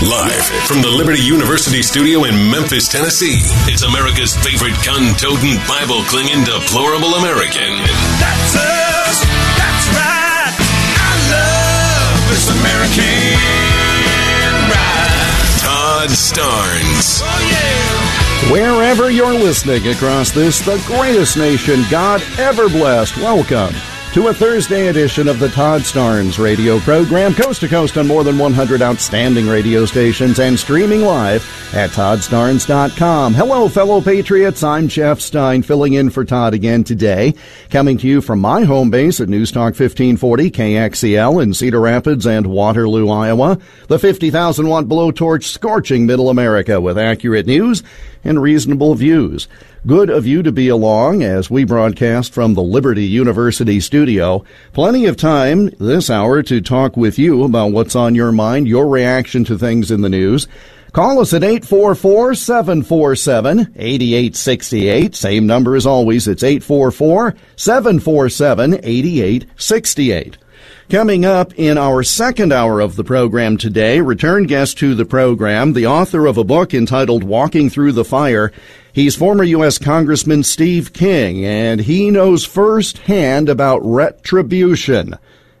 Live from the Liberty University studio in Memphis, Tennessee, it's America's favorite gun toting, Bible clinging, deplorable American. That's us. That's right. I love this American ride. Todd Starnes. Oh, yeah. Wherever you're listening across this, the greatest nation God ever blessed, welcome to a Thursday edition of the Todd Starnes radio program, coast to coast on more than 100 outstanding radio stations and streaming live at toddstarnes.com. Hello, fellow patriots. I'm Jeff Stein, filling in for Todd again today, coming to you from my home base at News Talk 1540 KXEL in Cedar Rapids and Waterloo, Iowa. The 50,000 watt blowtorch scorching middle America with accurate news and reasonable views. Good of you to be along as we broadcast from the Liberty University studio. Plenty of time this hour to talk with you about what's on your mind, your reaction to things in the news. Call us at 844-747-8868. Same number as always. It's 844-747-8868. Coming up in our second hour of the program today, return guest to the program, the author of a book entitled Walking Through the Fire. He's former U.S. Congressman Steve King, and he knows firsthand about retribution,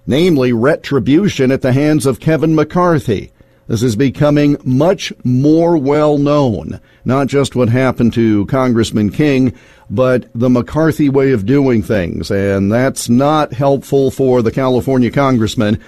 namely retribution at the hands of Kevin McCarthy. This is becoming much more well known, not just what happened to Congressman King, but the McCarthy way of doing things. And that's not helpful for the California congressman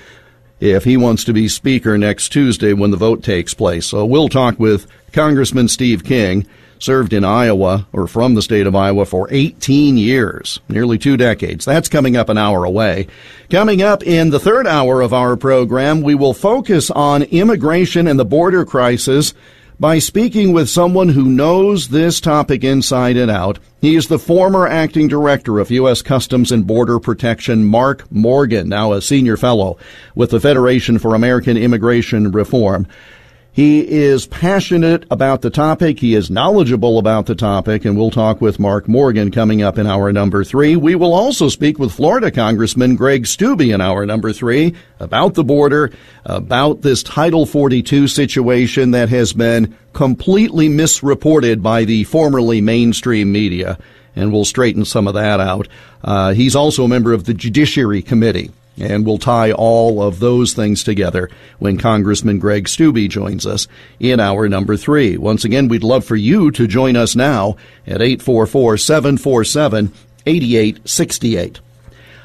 if he wants to be speaker next Tuesday when the vote takes place. So we'll talk with Congressman Steve King served in Iowa or from the state of Iowa for 18 years, nearly two decades. That's coming up an hour away. Coming up in the third hour of our program, we will focus on immigration and the border crisis by speaking with someone who knows this topic inside and out. He is the former acting director of U.S. Customs and Border Protection, Mark Morgan, now a senior fellow with the Federation for American Immigration Reform. He is passionate about the topic. He is knowledgeable about the topic, and we'll talk with Mark Morgan coming up in hour number three. We will also speak with Florida Congressman Greg Steube in hour number three about the border, about this Title 42 situation that has been completely misreported by the formerly mainstream media, and we'll straighten some of that out. Uh, he's also a member of the Judiciary Committee. And we'll tie all of those things together when Congressman Greg Steube joins us in hour number three. Once again, we'd love for you to join us now at 844-747-8868.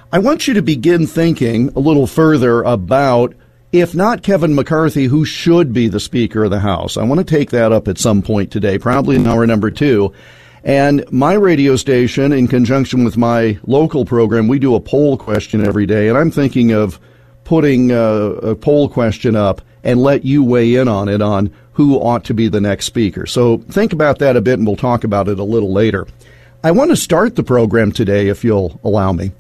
I want you to begin thinking a little further about if not Kevin McCarthy, who should be the Speaker of the House. I want to take that up at some point today, probably in hour number two. And my radio station, in conjunction with my local program, we do a poll question every day. And I'm thinking of putting a, a poll question up and let you weigh in on it on who ought to be the next speaker. So think about that a bit and we'll talk about it a little later. I want to start the program today, if you'll allow me,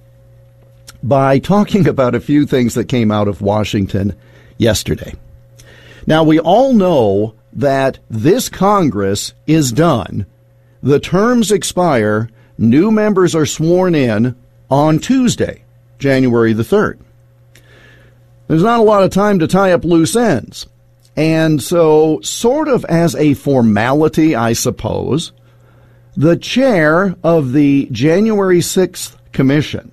by talking about a few things that came out of Washington yesterday. Now, we all know that this Congress is done the terms expire. New members are sworn in on Tuesday, January the 3rd. There's not a lot of time to tie up loose ends. And so, sort of as a formality, I suppose, the chair of the January 6th Commission,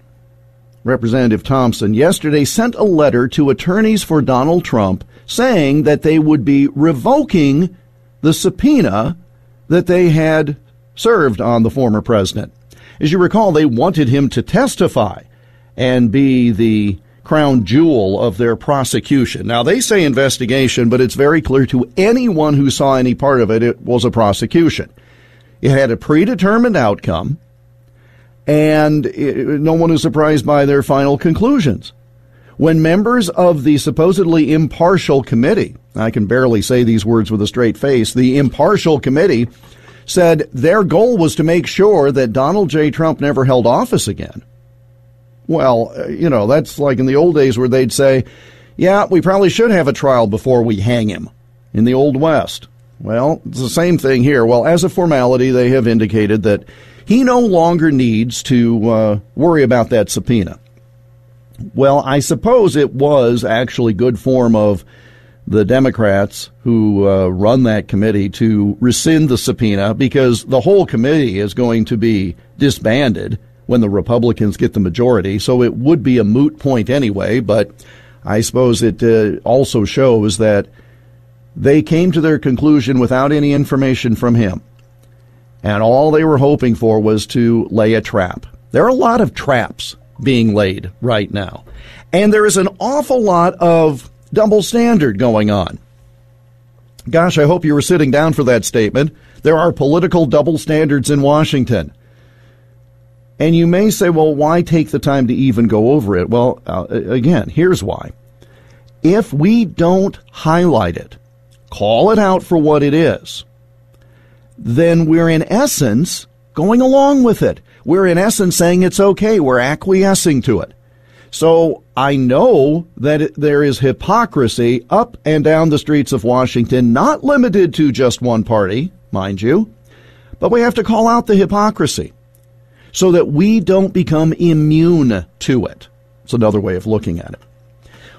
Representative Thompson, yesterday sent a letter to attorneys for Donald Trump saying that they would be revoking the subpoena that they had served on the former president. As you recall, they wanted him to testify and be the crown jewel of their prosecution. Now, they say investigation, but it's very clear to anyone who saw any part of it, it was a prosecution. It had a predetermined outcome, and it, no one is surprised by their final conclusions. When members of the supposedly impartial committee, I can barely say these words with a straight face, the impartial committee said their goal was to make sure that Donald J. Trump never held office again. Well, uh, you know, that's like in the old days where they'd say, yeah, we probably should have a trial before we hang him in the Old West. Well, it's the same thing here. Well, as a formality, they have indicated that he no longer needs to uh, worry about that subpoena. Well, I suppose it was actually good form of the Democrats who uh, run that committee to rescind the subpoena because the whole committee is going to be disbanded when the Republicans get the majority. So it would be a moot point anyway, but I suppose it uh, also shows that they came to their conclusion without any information from him. And all they were hoping for was to lay a trap. There are a lot of traps being laid right now. And there is an awful lot of double standard going on. Gosh, I hope you were sitting down for that statement. There are political double standards in Washington. And you may say, well, why take the time to even go over it? Well, uh, again, here's why. If we don't highlight it, call it out for what it is, then we're in essence going along with it. We're in essence saying it's okay. We're acquiescing to it. So I know that there is hypocrisy up and down the streets of Washington, not limited to just one party, mind you, but we have to call out the hypocrisy so that we don't become immune to it. It's another way of looking at it.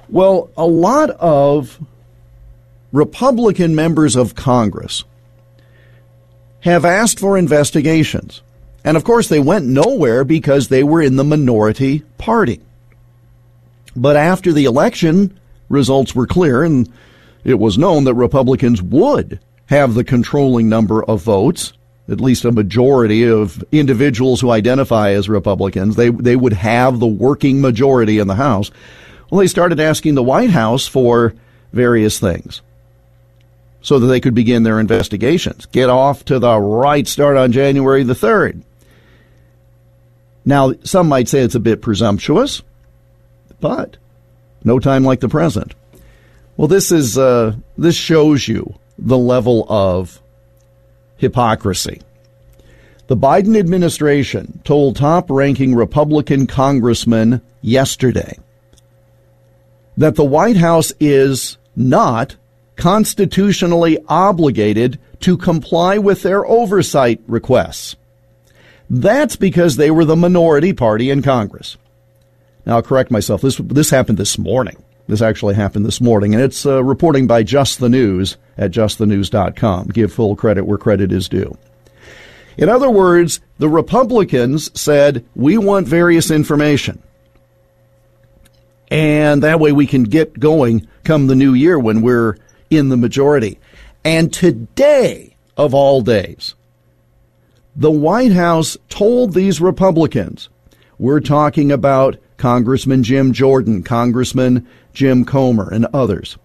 Well, a lot of Republican members of Congress have asked for investigations. And of course, they went nowhere because they were in the minority party. But after the election, results were clear, and it was known that Republicans would have the controlling number of votes at least a majority of individuals who identify as Republicans, they, they would have the working majority in the House. Well, they started asking the White House for various things so that they could begin their investigations. Get off to the right start on January the 3rd. Now, some might say it's a bit presumptuous, but no time like the present. Well, this is uh, this shows you the level of hypocrisy. The Biden administration told top ranking Republican congressmen yesterday that the White House is not constitutionally obligated to comply with their oversight requests. That's because they were the minority party in Congress. Now, I'll correct myself. This, this happened this morning. This actually happened this morning, and it's uh, reporting by Just the News at justthenews.com. Give full credit where credit is due. In other words, the Republicans said, we want various information. And that way we can get going come the new year when we're in the majority. And today, of all days, the White House told these Republicans, we're talking about Congressman Jim Jordan, Congressman Jim Comer, and others.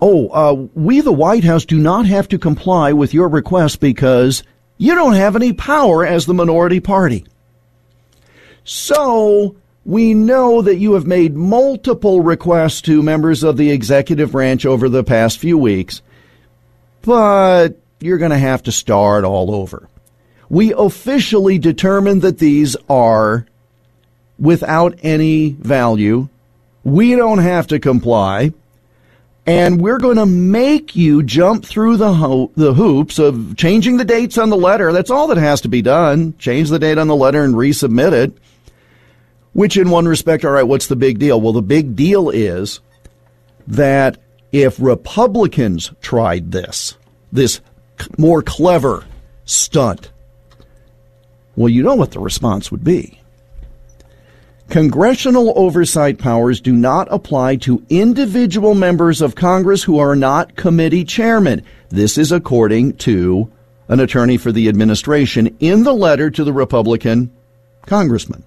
Oh, uh, we, the White House, do not have to comply with your request because you don't have any power as the minority party. So, we know that you have made multiple requests to members of the executive branch over the past few weeks, but you're going to have to start all over. We officially determined that these are without any value. We don't have to comply. And we're going to make you jump through the, ho- the hoops of changing the dates on the letter. That's all that has to be done. Change the date on the letter and resubmit it. Which, in one respect, all right, what's the big deal? Well, the big deal is that if Republicans tried this, this more clever stunt, well, you know what the response would be. Congressional oversight powers do not apply to individual members of Congress who are not committee chairmen. This is according to an attorney for the administration in the letter to the Republican congressman.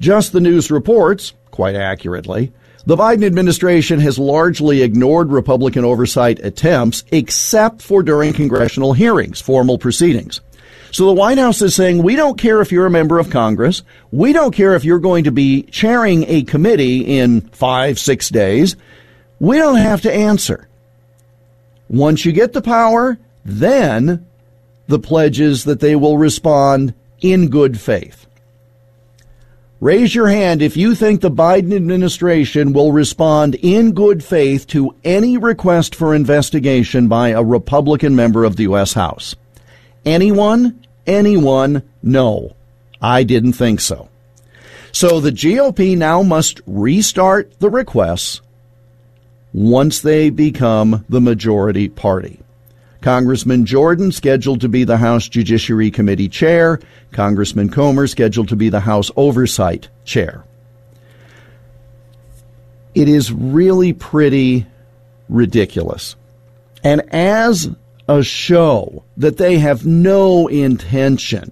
Just the News reports, quite accurately, the Biden administration has largely ignored Republican oversight attempts except for during congressional hearings, formal proceedings. So the White House is saying, we don't care if you're a member of Congress. We don't care if you're going to be chairing a committee in five, six days. We don't have to answer. Once you get the power, then the pledge is that they will respond in good faith. Raise your hand if you think the Biden administration will respond in good faith to any request for investigation by a Republican member of the U.S. House. Anyone? Anyone? No. I didn't think so. So the GOP now must restart the requests once they become the majority party. Congressman Jordan scheduled to be the House Judiciary Committee chair, Congressman Comer scheduled to be the House Oversight chair. It is really pretty ridiculous. And as a show that they have no intention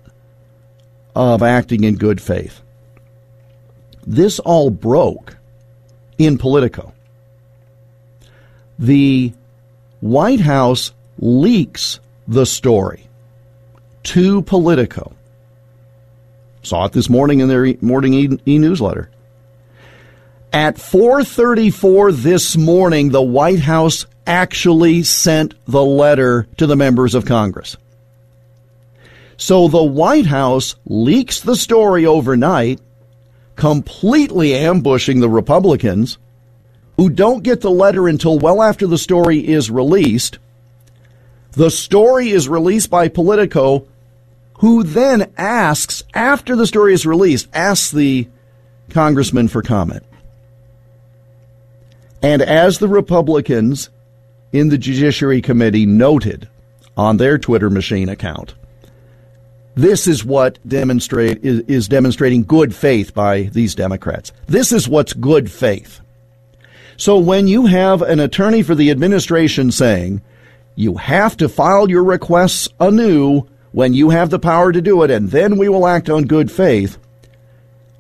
of acting in good faith, this all broke in Politico. The White House leaks the story to Politico. Saw it this morning in their morning e newsletter. At 4:34 this morning, the White House actually sent the letter to the members of Congress. So the White House leaks the story overnight, completely ambushing the Republicans who don't get the letter until well after the story is released the story is released by Politico, who then asks, after the story is released, asks the congressman for comment. And as the Republicans in the Judiciary Committee noted on their Twitter machine account, this is what demonstrate is, is demonstrating good faith by these Democrats. This is what's good faith. So when you have an attorney for the administration saying, you have to file your requests anew when you have the power to do it, and then we will act on good faith.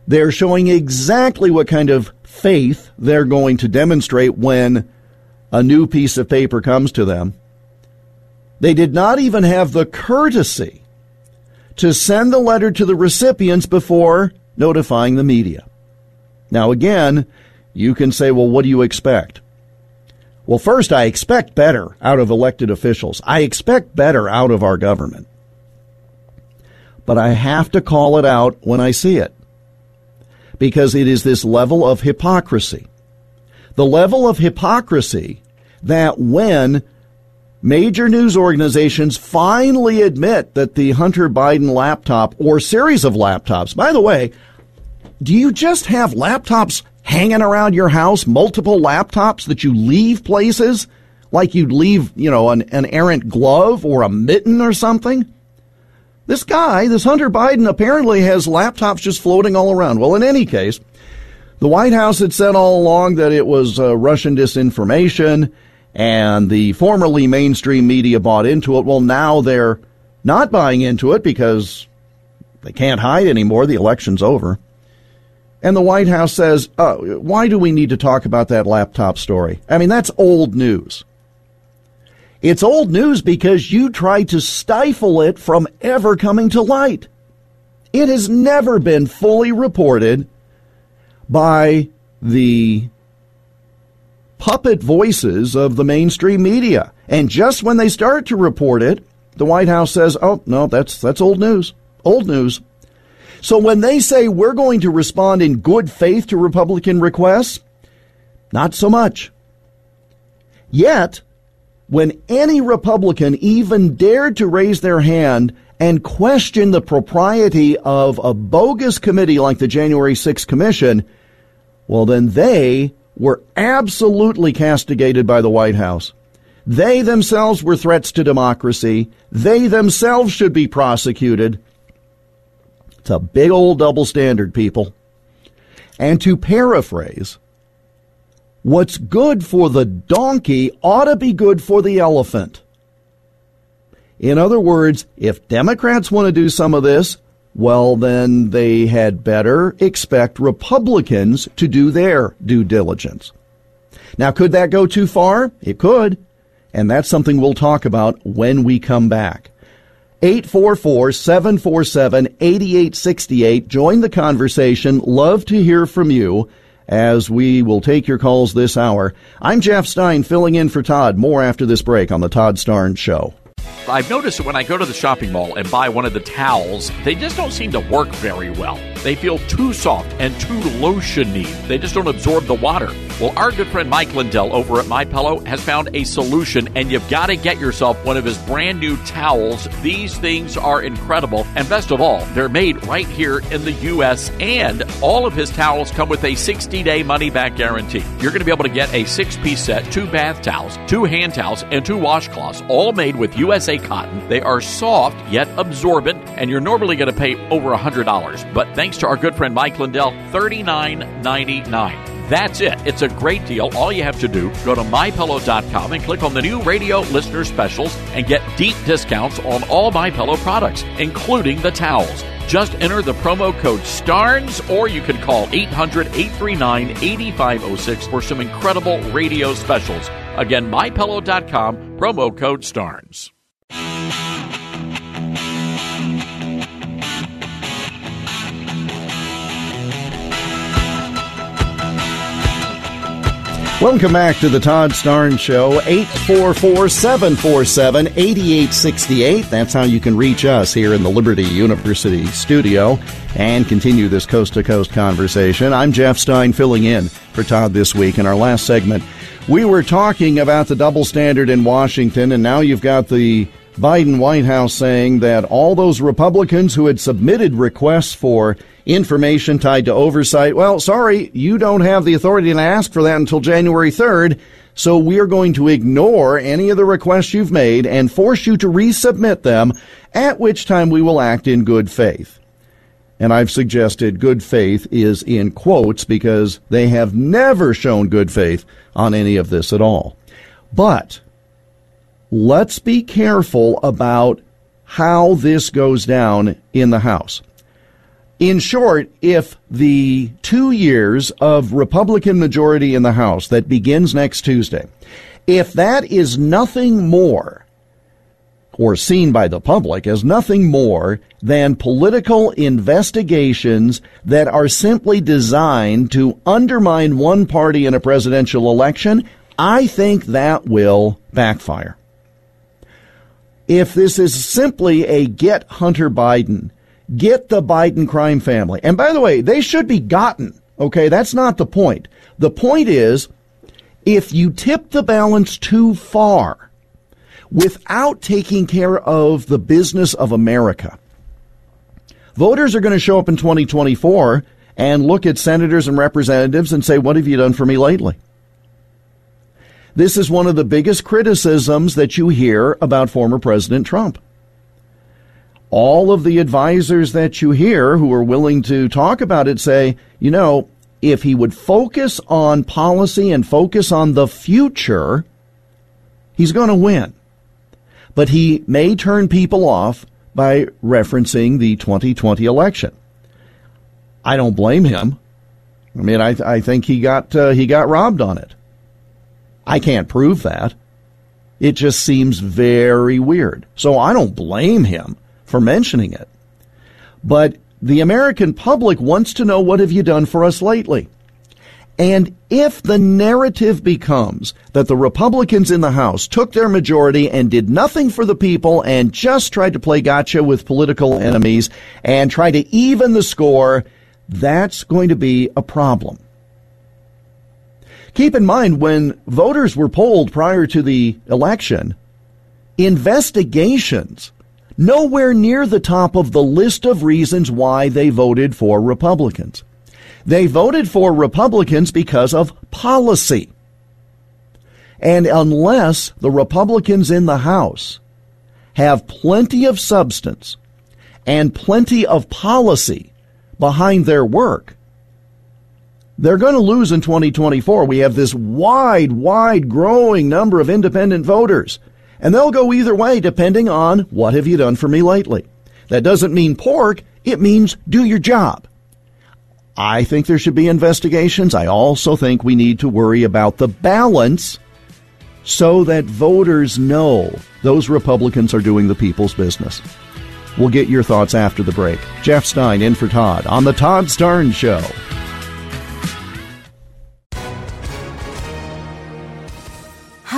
They're showing exactly what kind of faith they're going to demonstrate when a new piece of paper comes to them. They did not even have the courtesy to send the letter to the recipients before notifying the media. Now, again, you can say, well, what do you expect? Well, first, I expect better out of elected officials. I expect better out of our government. But I have to call it out when I see it. Because it is this level of hypocrisy. The level of hypocrisy that when major news organizations finally admit that the Hunter Biden laptop or series of laptops, by the way, do you just have laptops hanging around your house, multiple laptops that you leave places like you'd leave, you know, an, an errant glove or a mitten or something. This guy, this Hunter Biden, apparently has laptops just floating all around. Well, in any case, the White House had said all along that it was uh, Russian disinformation, and the formerly mainstream media bought into it. Well, now they're not buying into it because they can't hide anymore. The election's over. And the White House says, oh, why do we need to talk about that laptop story? I mean, that's old news. It's old news because you tried to stifle it from ever coming to light. It has never been fully reported by the puppet voices of the mainstream media. And just when they start to report it, the White House says, "Oh, no, that's that's old news. Old news." So when they say we're going to respond in good faith to Republican requests, not so much. Yet, when any Republican even dared to raise their hand and question the propriety of a bogus committee like the January 6th Commission, well, then they were absolutely castigated by the White House. They themselves were threats to democracy. They themselves should be prosecuted. It's a big old double standard, people. And to paraphrase, what's good for the donkey ought to be good for the elephant. In other words, if Democrats want to do some of this, well, then they had better expect Republicans to do their due diligence. Now, could that go too far? It could. And that's something we'll talk about when we come back. 844-747-8868. Join the conversation. Love to hear from you as we will take your calls this hour. I'm Jeff Stein filling in for Todd. More after this break on the Todd Starnes Show. I've noticed that when I go to the shopping mall and buy one of the towels, they just don't seem to work very well. They feel too soft and too lotiony. They just don't absorb the water. Well, our good friend Mike Lindell over at My Pillow has found a solution, and you've got to get yourself one of his brand new towels. These things are incredible, and best of all, they're made right here in the U.S. And all of his towels come with a 60-day money-back guarantee. You're going to be able to get a six-piece set, two bath towels, two hand towels, and two washcloths, all made with USA cotton. They are soft yet absorbent, and you're normally going to pay over a $100. But thanks to our good friend Mike Lindell, $39.99. That's it. It's a great deal. All you have to do, go to mypillow.com and click on the new radio listener specials and get deep discounts on all My Pillow products, including the towels. Just enter the promo code STARNES or you can call 800 839 8506 for some incredible radio specials. Again, mypillow.com, promo code STARNES. Welcome back to the Todd Starnes Show, 844-747-8868. That's how you can reach us here in the Liberty University studio and continue this coast-to-coast conversation. I'm Jeff Stein filling in for Todd this week. In our last segment, we were talking about the double standard in Washington, and now you've got the Biden White House saying that all those Republicans who had submitted requests for information tied to oversight, well, sorry, you don't have the authority to ask for that until January 3rd. So we're going to ignore any of the requests you've made and force you to resubmit them, at which time we will act in good faith. And I've suggested good faith is in quotes because they have never shown good faith on any of this at all. But let's be careful about how this goes down in the House. In short, if the two years of Republican majority in the House that begins next Tuesday, if that is nothing more, or seen by the public as nothing more than political investigations that are simply designed to undermine one party in a presidential election, I think that will backfire. If this is simply a get Hunter Biden, get the Biden crime family. And by the way, they should be gotten. Okay, that's not the point. The point is, if you tip the balance too far without taking care of the business of America, voters are going to show up in 2024 and look at senators and representatives and say, what have you done for me lately? This is one of the biggest criticisms that you hear about former President Trump. All of the advisors that you hear who are willing to talk about it say, you know, if he would focus on policy and focus on the future, he's going to win. But he may turn people off by referencing the 2020 election. I don't blame him. I mean, I, I think he got uh, he got robbed on it. I can't prove that. It just seems very weird. So I don't blame him for mentioning it. But the American public wants to know what have you done for us lately? And if the narrative becomes that the Republicans in the House took their majority and did nothing for the people and just tried to play gotcha with political enemies and try to even the score, that's going to be a problem. Keep in mind when voters were polled prior to the election, investigations nowhere near the top of the list of reasons why they voted for Republicans. They voted for Republicans because of policy. And unless the Republicans in the House have plenty of substance and plenty of policy behind their work, they're going to lose in 2024. We have this wide, wide growing number of independent voters. And they'll go either way depending on what have you done for me lately. That doesn't mean pork, it means do your job. I think there should be investigations. I also think we need to worry about the balance so that voters know those Republicans are doing the people's business. We'll get your thoughts after the break. Jeff Stein in for Todd on The Todd Starnes Show.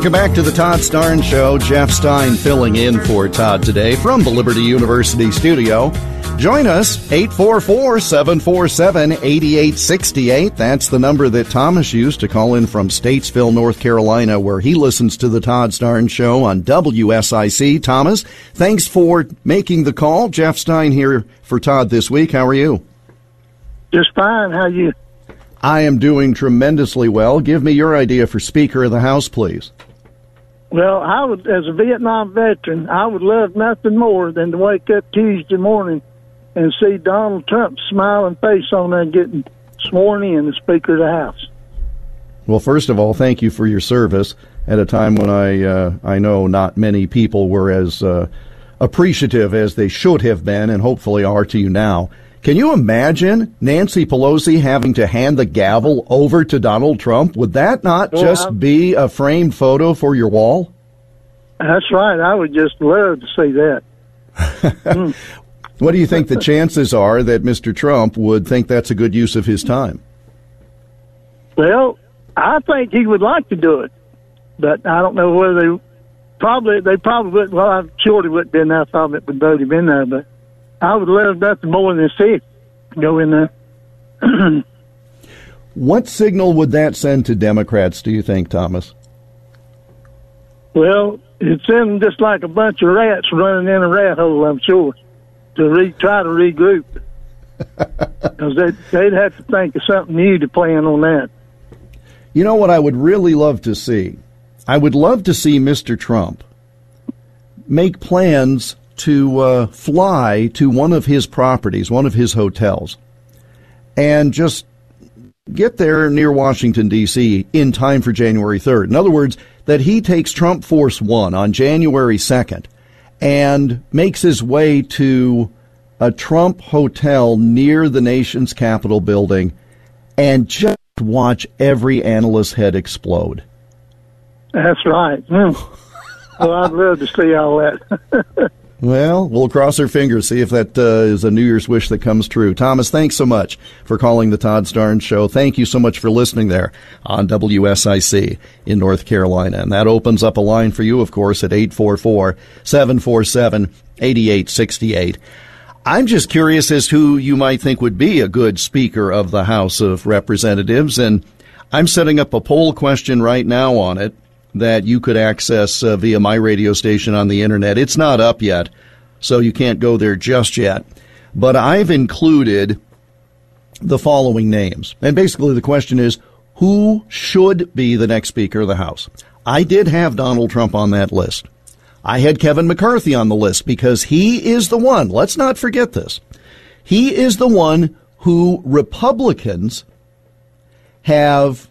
Welcome back to the Todd Starnes Show. Jeff Stein filling in for Todd today from the Liberty University studio. Join us, 844-747-8868. That's the number that Thomas used to call in from Statesville, North Carolina, where he listens to the Todd Starnes Show on WSIC. Thomas, thanks for making the call. Jeff Stein here for Todd this week. How are you? Just fine. How are you? I am doing tremendously well. Give me your idea for Speaker of the House, please. Well, I would, as a Vietnam veteran, I would love nothing more than to wake up Tuesday morning and see Donald Trump's smiling face on there getting sworn in as Speaker of the House. Well, first of all, thank you for your service at a time when I uh, I know not many people were as uh, appreciative as they should have been, and hopefully are to you now. Can you imagine Nancy Pelosi having to hand the gavel over to Donald Trump? Would that not Well, just be a framed photo for your wall? That's right. I would just love to see that. Hmm. What do you think the chances are that Mr. Trump would think that's a good use of his time? Well, I think he would like to do it, but I don't know whether they probably they probably would. Well, I'm sure it wouldn't be enough of it would vote him in there, but I would love nothing more than to see it go in there. What signal would that send to Democrats, do you think, Thomas? Well, it's in just like a bunch of rats running in a rat hole. I'm sure to re- try to regroup because they'd, they'd have to think of something new to plan on that. You know what I would really love to see? I would love to see Mr. Trump make plans to uh, fly to one of his properties, one of his hotels, and just get there near Washington, D.C. in time for January 3rd. In other words, that he takes Trump Force One on January 2nd and makes his way to a Trump hotel near the nation's Capitol building and just watch every analyst's head explode. That's right. Hmm. well, I'd love to see all that. Well, we'll cross our fingers, see if that uh, is a New Year's wish that comes true. Thomas, thanks so much for calling the Todd Starnes Show. Thank you so much for listening there on WSIC in North Carolina. And that opens up a line for you, of course, at 844 747 8868. I'm just curious as who you might think would be a good Speaker of the House of Representatives. And I'm setting up a poll question right now on it that you could access uh, via my radio station on the internet. It's not up yet, so you can't go there just yet. But I've included the following names. And basically the question is who should be the next Speaker of the House? I did have Donald Trump on that list. I had Kevin McCarthy on the list because he is the one, let's not forget this. He is the one who Republicans have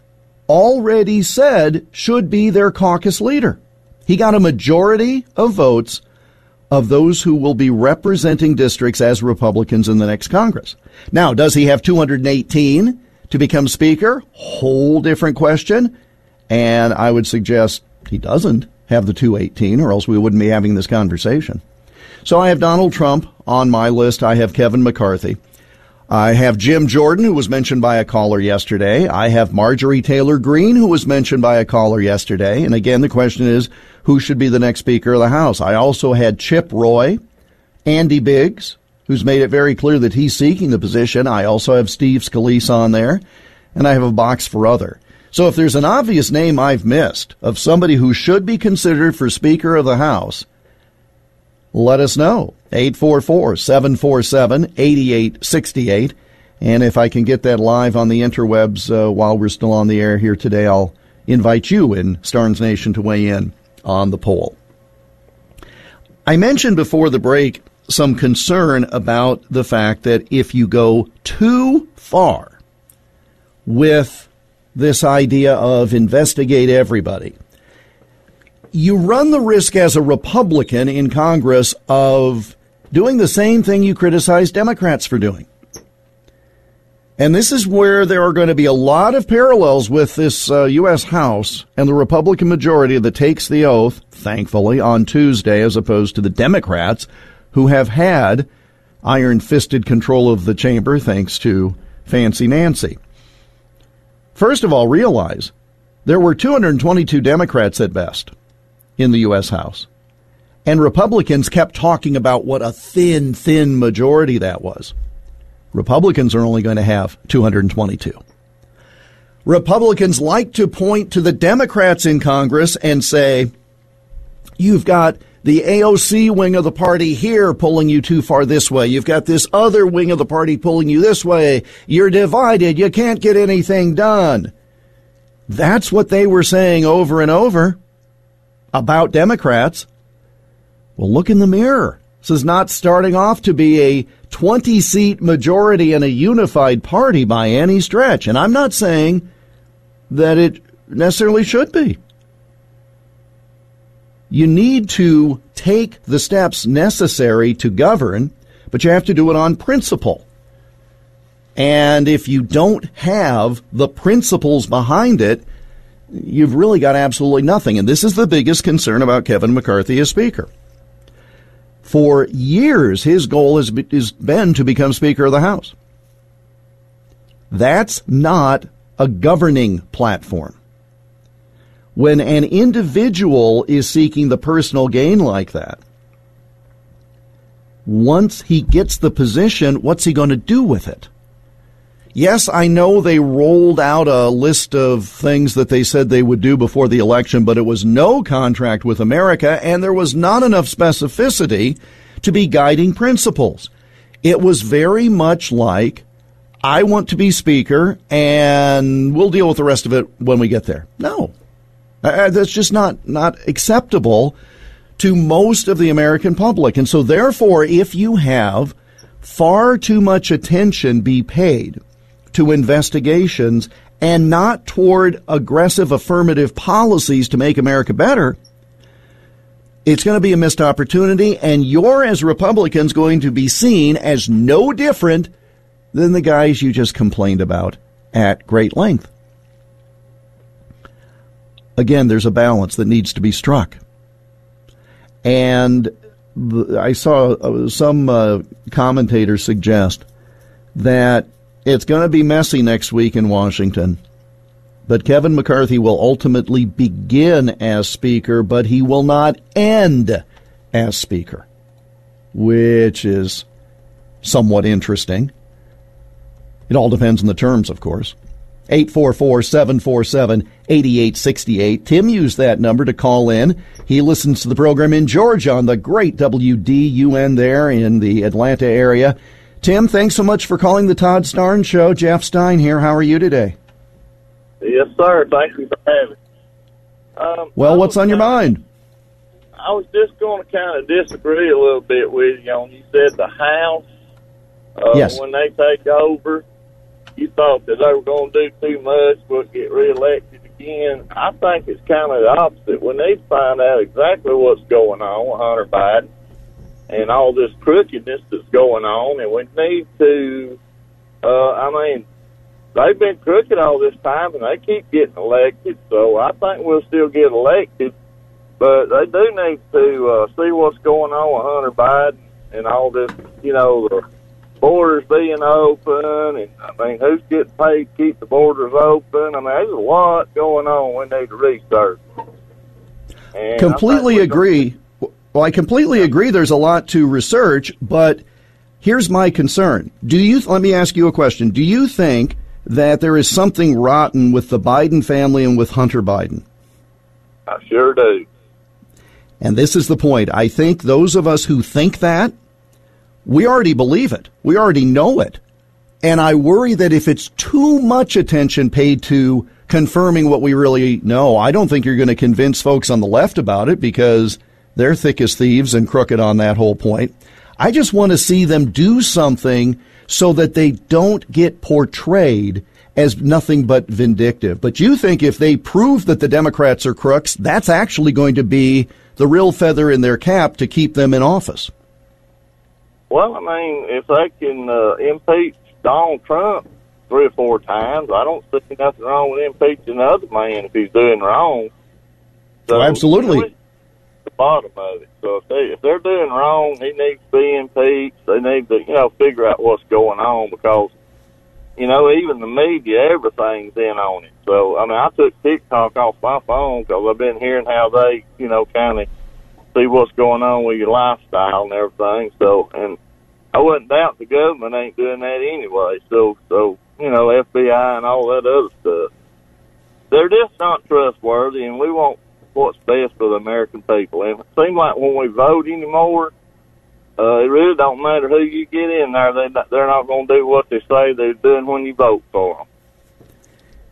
already said should be their caucus leader. He got a majority of votes of those who will be representing districts as Republicans in the next Congress. Now, does he have 218 to become Speaker? Whole different question. And I would suggest he doesn't have the 218, or else we wouldn't be having this conversation. So I have Donald Trump on my list. I have Kevin McCarthy. I have Jim Jordan, who was mentioned by a caller yesterday. I have Marjorie Taylor Greene, who was mentioned by a caller yesterday. And again, the question is, who should be the next Speaker of the House? I also had Chip Roy, Andy Biggs, who's made it very clear that he's seeking the position. I also have Steve Scalise on there, and I have a box for other. So if there's an obvious name I've missed of somebody who should be considered for Speaker of the House, let us know. 844 747 8868. And if I can get that live on the interwebs uh, while we're still on the air here today, I'll invite you in Starnes Nation to weigh in on the poll. I mentioned before the break some concern about the fact that if you go too far with this idea of investigate everybody, you run the risk as a Republican in Congress of doing the same thing you criticize Democrats for doing. And this is where there are going to be a lot of parallels with this uh, U.S. House and the Republican majority that takes the oath, thankfully, on Tuesday, as opposed to the Democrats who have had iron fisted control of the chamber thanks to Fancy Nancy. First of all, realize there were 222 Democrats at best in the U.S. House. And Republicans kept talking about what a thin, thin majority that was. Republicans are only going to have 222. Republicans like to point to the Democrats in Congress and say, you've got the AOC wing of the party here pulling you too far this way. You've got this other wing of the party pulling you this way. You're divided. You can't get anything done. That's what they were saying over and over about Democrats. Well, look in the mirror. This is not starting off to be a 20 seat majority in a unified party by any stretch. And I'm not saying that it necessarily should be. You need to take the steps necessary to govern, but you have to do it on principle. And if you don't have the principles behind it, you've really got absolutely nothing. And this is the biggest concern about Kevin McCarthy as Speaker. For years, his goal has been to become Speaker of the House. That's not a governing platform. When an individual is seeking the personal gain like that, once he gets the position, what's he going to do with it? Yes, I know they rolled out a list of things that they said they would do before the election, but it was no contract with America, and there was not enough specificity to be guiding principles. It was very much like, I want to be speaker, and we'll deal with the rest of it when we get there. No, uh, that's just not not acceptable to most of the American public, and so therefore, if you have far too much attention be paid to investigations and not toward aggressive affirmative policies to make America better, it's going to be a missed opportunity, and you're, as Republicans, going to be seen as no different than the guys you just complained about at great length. Again, there's a balance that needs to be struck. And I saw uh, some uh, commentators suggest that it's going to be messy next week in Washington. But Kevin McCarthy will ultimately begin as Speaker, but he will not end as Speaker, which is somewhat interesting. It all depends on the terms, of course. 844 747 8868. Tim used that number to call in. He listens to the program in Georgia on the great WDUN there in the Atlanta area. Tim, thanks so much for calling the Todd Starnes Show. Jeff Stein here. How are you today? Yes, sir. Thank you for having me. Um, well, what's on your mind? I was just going to kind of disagree a little bit with you on you said the House. Uh, yes. When they take over, you thought that they were going to do too much, but get reelected again. I think it's kind of the opposite. We need to find out exactly what's going on with Hunter Biden and all this crookedness that's going on, and we need to. Uh, I mean, they've been crooked all this time, and they keep getting elected. So I think we'll still get elected, but they do need to uh, see what's going on with Hunter Biden and all this. You know, the borders being open, and I mean, who's getting paid to keep the borders open? I mean, there's a lot going on. We need to research. And completely agree. Well, I completely agree. There's a lot to research, but here's my concern. Do you? Let me ask you a question. Do you think that there is something rotten with the Biden family and with Hunter Biden? I sure do. And this is the point. I think those of us who think that, we already believe it. We already know it. And I worry that if it's too much attention paid to confirming what we really know, I don't think you're going to convince folks on the left about it because they're thick as thieves and crooked on that whole point. I just want to see them do something so that they don't get portrayed as nothing but vindictive. But you think if they prove that the Democrats are crooks, that's actually going to be the real feather in their cap to keep them in office. Well, I mean, if they can uh, impeach Donald Trump three or four times, I don't see nothing wrong with impeaching the other man if he's doing wrong. Oh, absolutely. The bottom of it. So if they if they're doing wrong, he needs to be impeached. They need to you know figure out what's going on because you know even the media, everything's in on it. So I mean, I took TikTok off my phone because I've been hearing how they you know kind of see what's going on with your lifestyle and everything. So, and I wouldn't doubt the government ain't doing that anyway. So, so you know, FBI and all that other stuff, they're just not trustworthy, and we want what's best for the American people. And it seems like when we vote anymore, uh, it really don't matter who you get in there. They they're not going to do what they say they're doing when you vote for them.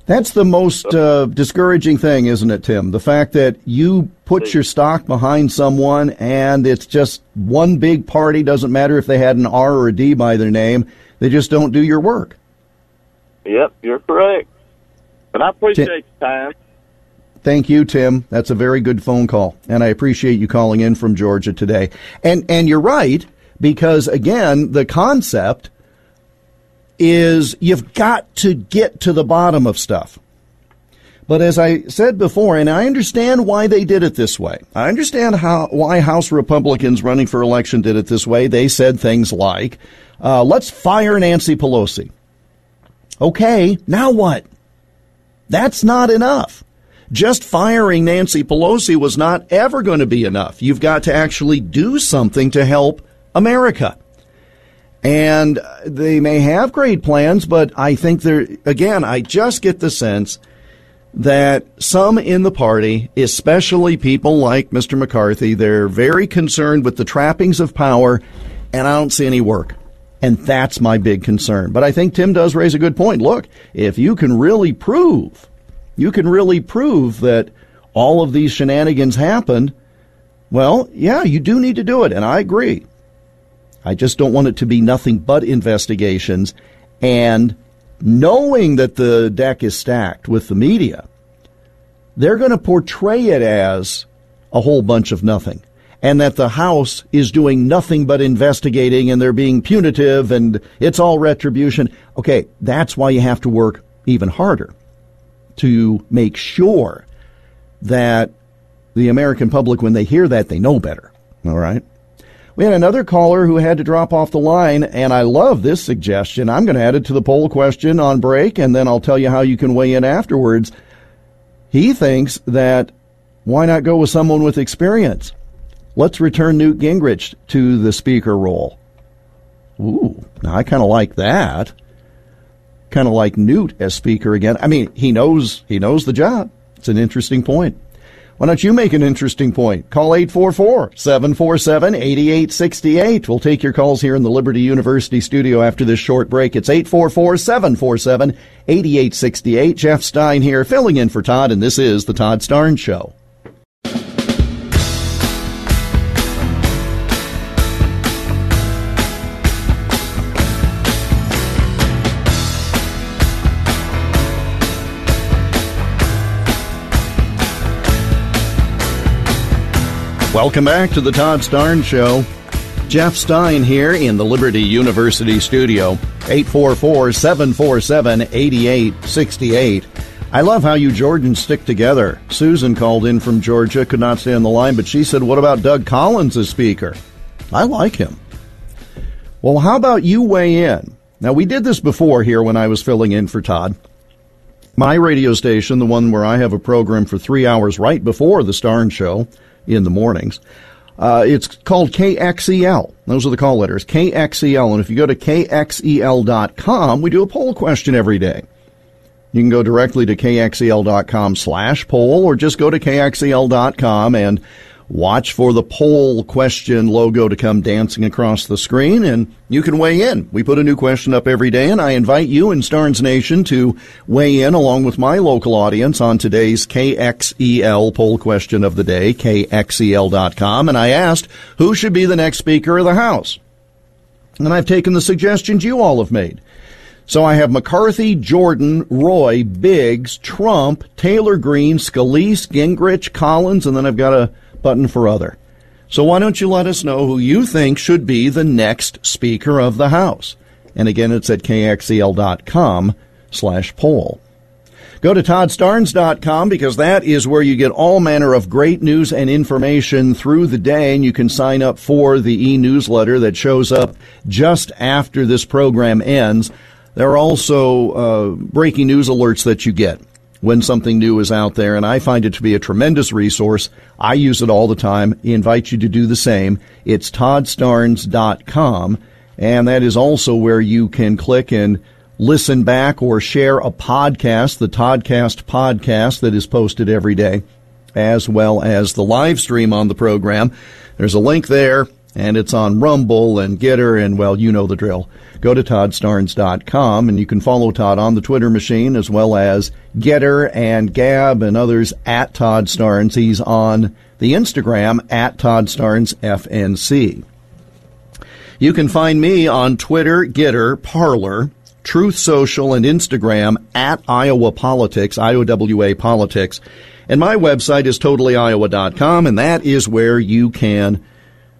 That's the most uh, discouraging thing, isn't it, Tim? The fact that you put your stock behind someone and it's just one big party, doesn't matter if they had an R or a D by their name, they just don't do your work. Yep, you're correct. But I appreciate your time. Thank you, Tim. That's a very good phone call, and I appreciate you calling in from Georgia today. And and you're right because again, the concept is you've got to get to the bottom of stuff. But as I said before, and I understand why they did it this way. I understand how why House Republicans running for election did it this way. They said things like, uh, "Let's fire Nancy Pelosi." Okay, now what? That's not enough. Just firing Nancy Pelosi was not ever going to be enough. You've got to actually do something to help America. And they may have great plans, but I think they're, again, I just get the sense that some in the party, especially people like Mr. McCarthy, they're very concerned with the trappings of power, and I don't see any work. And that's my big concern. But I think Tim does raise a good point. Look, if you can really prove, you can really prove that all of these shenanigans happened, well, yeah, you do need to do it. And I agree. I just don't want it to be nothing but investigations. And knowing that the deck is stacked with the media, they're going to portray it as a whole bunch of nothing. And that the House is doing nothing but investigating and they're being punitive and it's all retribution. Okay, that's why you have to work even harder to make sure that the American public, when they hear that, they know better. All right? We had another caller who had to drop off the line, and I love this suggestion. I'm going to add it to the poll question on break, and then I'll tell you how you can weigh in afterwards. He thinks that why not go with someone with experience? Let's return Newt Gingrich to the speaker role. Ooh, now I kind of like that. Kind of like Newt as speaker again. I mean, he knows he knows the job. It's an interesting point. Why don't you make an interesting point? Call 844-747-8868. We'll take your calls here in the Liberty University studio after this short break. It's 844-747-8868. Jeff Stein here filling in for Todd and this is the Todd Starnes show. Welcome back to the Todd Starnes Show. Jeff Stein here in the Liberty University studio. 844 747 8868. I love how you Jordans stick together. Susan called in from Georgia, could not stay on the line, but she said, What about Doug Collins as Speaker? I like him. Well, how about you weigh in? Now, we did this before here when I was filling in for Todd. My radio station, the one where I have a program for three hours right before the Starnes Show in the mornings, uh, it's called KXEL. Those are the call letters, KXEL. And if you go to KXEL.com, we do a poll question every day. You can go directly to KXEL.com slash poll or just go to KXEL.com and watch for the poll question logo to come dancing across the screen and you can weigh in. We put a new question up every day and I invite you in Starnes Nation to weigh in along with my local audience on today's KXEL poll question of the day, KXEL.com. And I asked who should be the next Speaker of the House. And I've taken the suggestions you all have made. So I have McCarthy, Jordan, Roy, Biggs, Trump, Taylor Greene, Scalise, Gingrich, Collins, and then I've got a button for other. So why don't you let us know who you think should be the next Speaker of the House? And again, it's at kxel.com slash poll. Go to toddstarnes.com because that is where you get all manner of great news and information through the day, and you can sign up for the e-newsletter that shows up just after this program ends. There are also uh, breaking news alerts that you get when something new is out there, and I find it to be a tremendous resource. I use it all the time. I invite you to do the same. It's toddstarnes.com, and that is also where you can click and listen back or share a podcast, the Toddcast podcast that is posted every day, as well as the live stream on the program. There's a link there, and it's on Rumble and Gettr, and well, you know the drill go to toddstarnes.com and you can follow Todd on the Twitter machine as well as Gettr and Gab and others at Todd Starnes. He's on the Instagram at Todd Starnes FNC. You can find me on Twitter, Gettr, Parler, Truth Social, and Instagram at Iowa Politics, IOWA Politics. And my website is totallyiowa.com, and that is where you can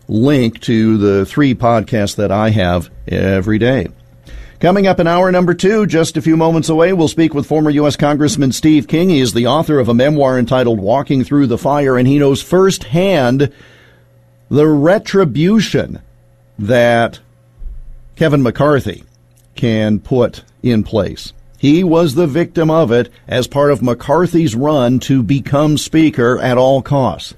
link to the three podcasts that I have every day. Coming up in hour number two, just a few moments away, we'll speak with former U.S. Congressman Steve King. He is the author of a memoir entitled Walking Through the Fire, and he knows firsthand the retribution that Kevin McCarthy can put in place. He was the victim of it as part of McCarthy's run to become Speaker at all costs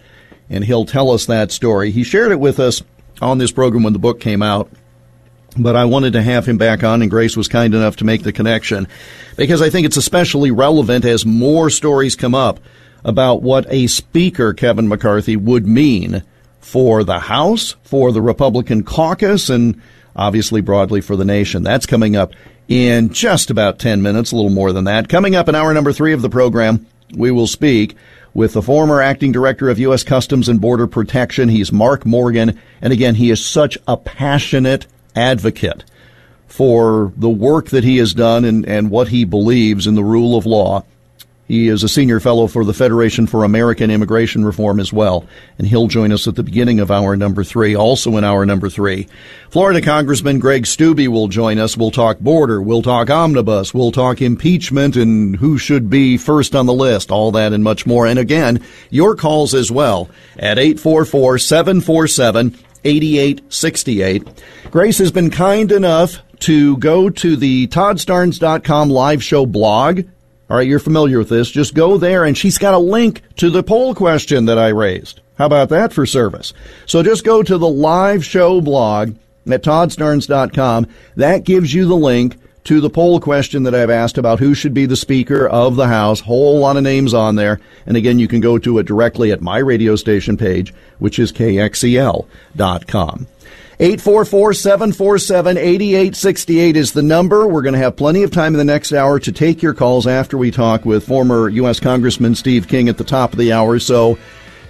and he'll tell us that story. He shared it with us on this program when the book came out, but I wanted to have him back on, and Grace was kind enough to make the connection because I think it's especially relevant as more stories come up about what a speaker, Kevin McCarthy, would mean for the House, for the Republican caucus, and obviously broadly for the nation. That's coming up in just about 10 minutes, a little more than that. Coming up in hour number three of the program, we will speak with the former acting director of U.S. Customs and Border Protection. He's Mark Morgan. And again, he is such a passionate advocate for the work that he has done and, and what he believes in the rule of law. He is a senior fellow for the Federation for American Immigration Reform as well, and he'll join us at the beginning of hour number three. Also in hour number three, Florida Congressman Greg Steube will join us. We'll talk border, we'll talk omnibus, we'll talk impeachment and who should be first on the list, all that and much more. And again, your calls as well at 844 747 8868. Grace has been kind enough to go to the toddstarnes.com live show blog all right, you're familiar with this. Just go there and she's got a link to the poll question that I raised. How about that for service? So just go to the live show blog at toddstarnes.com. That gives you the link to the poll question that I've asked about who should be the Speaker of the House. Whole lot of names on there. And again, you can go to it directly at my radio station page, which is kxel.com. 844-747-8868 is the number. We're going to have plenty of time in the next hour to take your calls after we talk with former U.S. Congressman Steve King at the top of the hour. So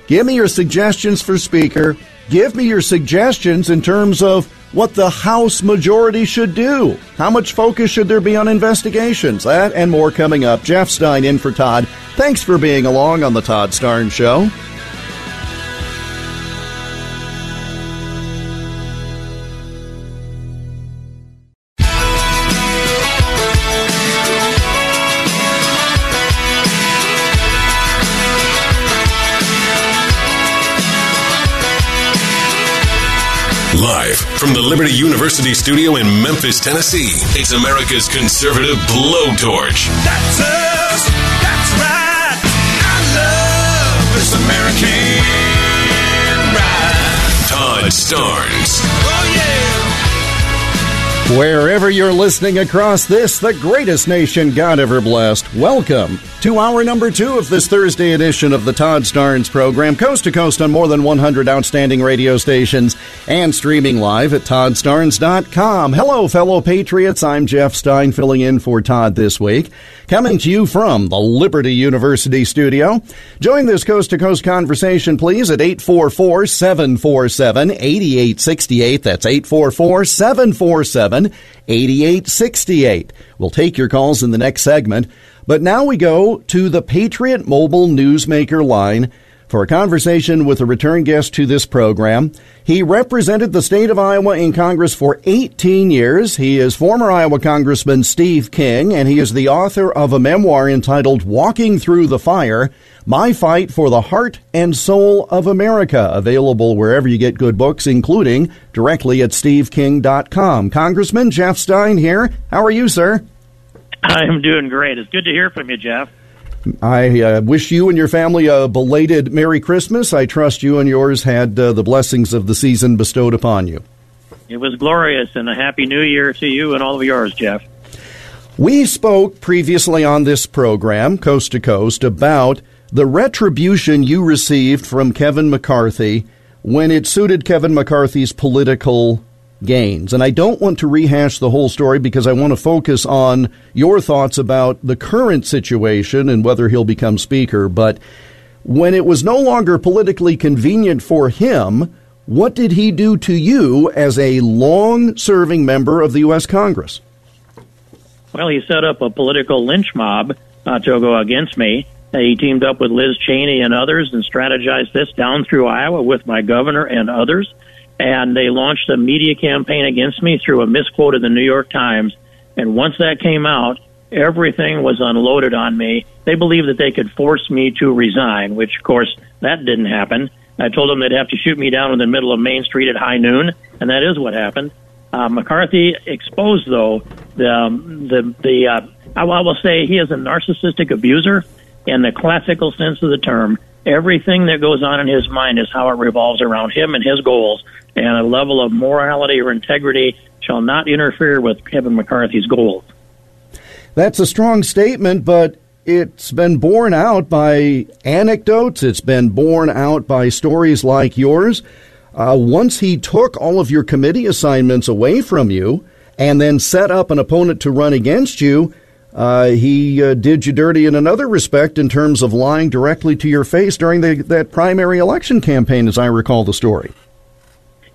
give me your suggestions for Speaker. Give me your suggestions in terms of what the House majority should do. How much focus should there be on investigations? That and more coming up. Jeff Stein in for Todd. Thanks for being along on the Todd Starnes Show. Liberty University studio in Memphis, Tennessee, it's America's conservative blowtorch. That's us. That's right. I love this American ride. Todd Starnes. Wherever you're listening across this, the greatest nation God ever blessed, welcome to hour number two of this Thursday edition of the Todd Starnes program, coast to coast on more than 100 outstanding radio stations and streaming live at toddstarnes.com. Hello, fellow patriots. I'm Jeff Stein, filling in for Todd this week, coming to you from the Liberty University studio. Join this coast to coast conversation, please, at 844 747 8868. That's 844 747 8868. We'll take your calls in the next segment. But now we go to the Patriot Mobile Newsmaker line for a conversation with a return guest to this program. He represented the state of Iowa in Congress for 18 years. He is former Iowa Congressman Steve King, and he is the author of a memoir entitled Walking Through the Fire My Fight for the Heart and Soul of America, available wherever you get good books, including directly at steveking.com. Congressman Jeff Stein here. How are you, sir? I'm doing great. It's good to hear from you, Jeff. I uh, wish you and your family a belated Merry Christmas. I trust you and yours had uh, the blessings of the season bestowed upon you. It was glorious, and a happy new year to you and all of yours, Jeff. We spoke previously on this program, Coast to Coast, about the retribution you received from Kevin McCarthy when it suited Kevin McCarthy's political gains. And I don't want to rehash the whole story because I want to focus on your thoughts about the current situation and whether he'll become Speaker. But when it was no longer politically convenient for him, what did he do to you as a long serving member of the U.S. Congress? Well, he set up a political lynch mob uh, to go against me. He teamed up with Liz Cheney and others and strategized this down through Iowa with my governor and others. And they launched a media campaign against me through a misquote of the New York Times. And once that came out, everything was unloaded on me. They believed that they could force me to resign, which, of course, that didn't happen. I told them they'd have to shoot me down in the middle of Main Street at high noon, and that is what happened. Uh, McCarthy exposed, though, the um, the the uh, I will say he is a narcissistic abuser in the classical sense of the term. Everything that goes on in his mind is how it revolves around him and his goals, and a level of morality or integrity shall not interfere with Kevin McCarthy's goals. That's a strong statement, but it's been borne out by anecdotes. It's been borne out by stories like yours. Uh, once he took all of your committee assignments away from you and then set up an opponent to run against you, uh, he uh, did you dirty in another respect in terms of lying directly to your face during the, that primary election campaign, as I recall the story.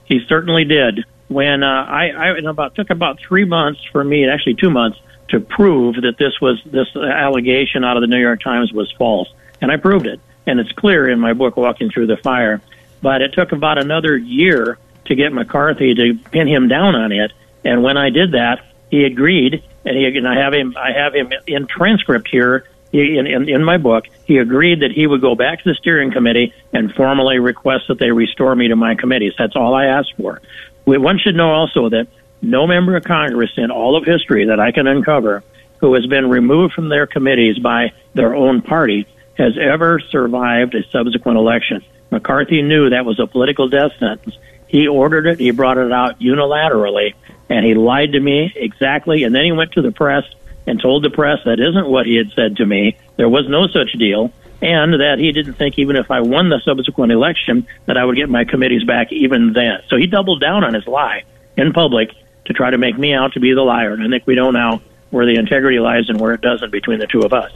He certainly did. When uh, I, I about took about three months for me, actually two months, to prove that this was this allegation out of the New York Times was false, and I proved it, and it's clear in my book, Walking Through the Fire. But it took about another year to get McCarthy to pin him down on it, and when I did that, he agreed, and he and I have him I have him in transcript here in, in, in my book, he agreed that he would go back to the steering committee and formally request that they restore me to my committees. That's all I asked for. One should know also that no member of Congress in all of history that I can uncover who has been removed from their committees by their own party has ever survived a subsequent election. McCarthy knew that was a political death sentence. He ordered it, he brought it out unilaterally, and he lied to me exactly, and then he went to the press and told the press that isn't what he had said to me. There was no such deal, and that he didn't think even if I won the subsequent election that I would get my committees back even then. So he doubled down on his lie in public to try to make me out to be the liar. And I think we know now where the integrity lies and where it doesn't between the two of us.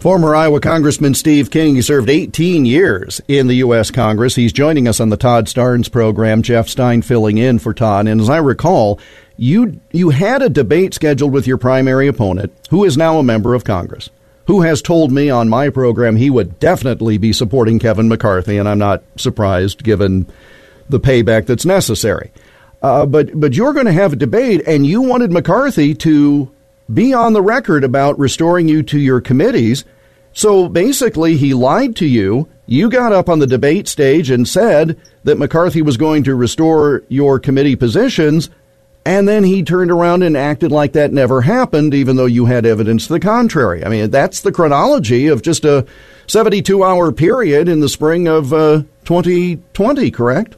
Former Iowa Congressman Steve King he served 18 years in the U.S. Congress. He's joining us on the Todd Starnes program. Jeff Stein filling in for Todd. And as I recall, you you had a debate scheduled with your primary opponent, who is now a member of Congress, who has told me on my program he would definitely be supporting Kevin McCarthy, and I'm not surprised given the payback that's necessary. Uh, but but you're going to have a debate, and you wanted McCarthy to be on the record about restoring you to your committees. So basically, he lied to you. You got up on the debate stage and said that McCarthy was going to restore your committee positions, and then he turned around and acted like that never happened, even though you had evidence to the contrary. I mean, that's the chronology of just a 72 hour period in the spring of uh, 2020, correct?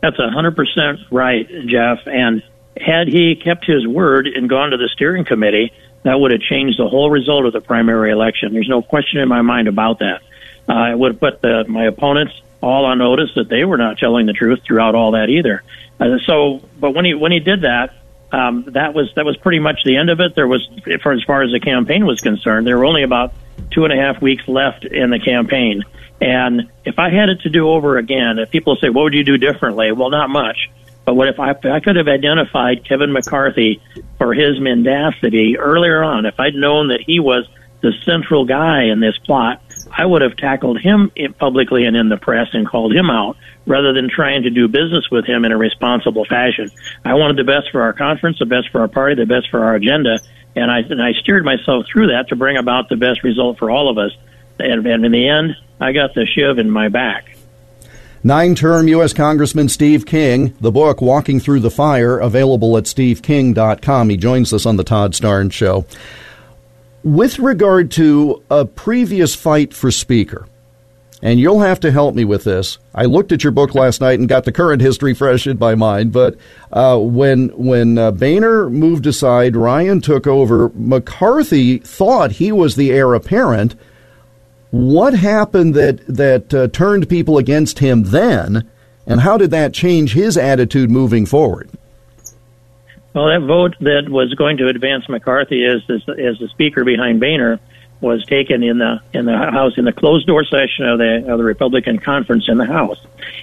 That's 100% right, Jeff. And had he kept his word and gone to the steering committee, that would have changed the whole result of the primary election. There's no question in my mind about that. Uh, it would have put the, my opponents all on notice that they were not telling the truth throughout all that either. Uh, so, but when he when he did that, um, that was that was pretty much the end of it. There was, for as far as the campaign was concerned, there were only about two and a half weeks left in the campaign. And if I had it to do over again, if people say, "What would you do differently?" Well, not much. But what if I, if I could have identified Kevin McCarthy for his mendacity earlier on? If I'd known that he was the central guy in this plot, I would have tackled him publicly and in the press and called him out rather than trying to do business with him in a responsible fashion. I wanted the best for our conference, the best for our party, the best for our agenda, and I and I steered myself through that to bring about the best result for all of us. And, and in the end, I got the shiv in my back. Nine term U.S. Congressman Steve King, the book Walking Through the Fire, available at steveking.com. He joins us on the Todd Starnes Show. With regard to a previous fight for Speaker, and you'll have to help me with this. I looked at your book last night and got the current history fresh in my mind. But uh, when when uh, Boehner moved aside, Ryan took over. McCarthy thought he was the heir apparent what happened that that uh, turned people against him then, and how did that change his attitude moving forward? Well, that vote that was going to advance McCarthy as as, as the speaker behind Boehner was taken in the in the House in the closed door session of the of the Republican conference in the House,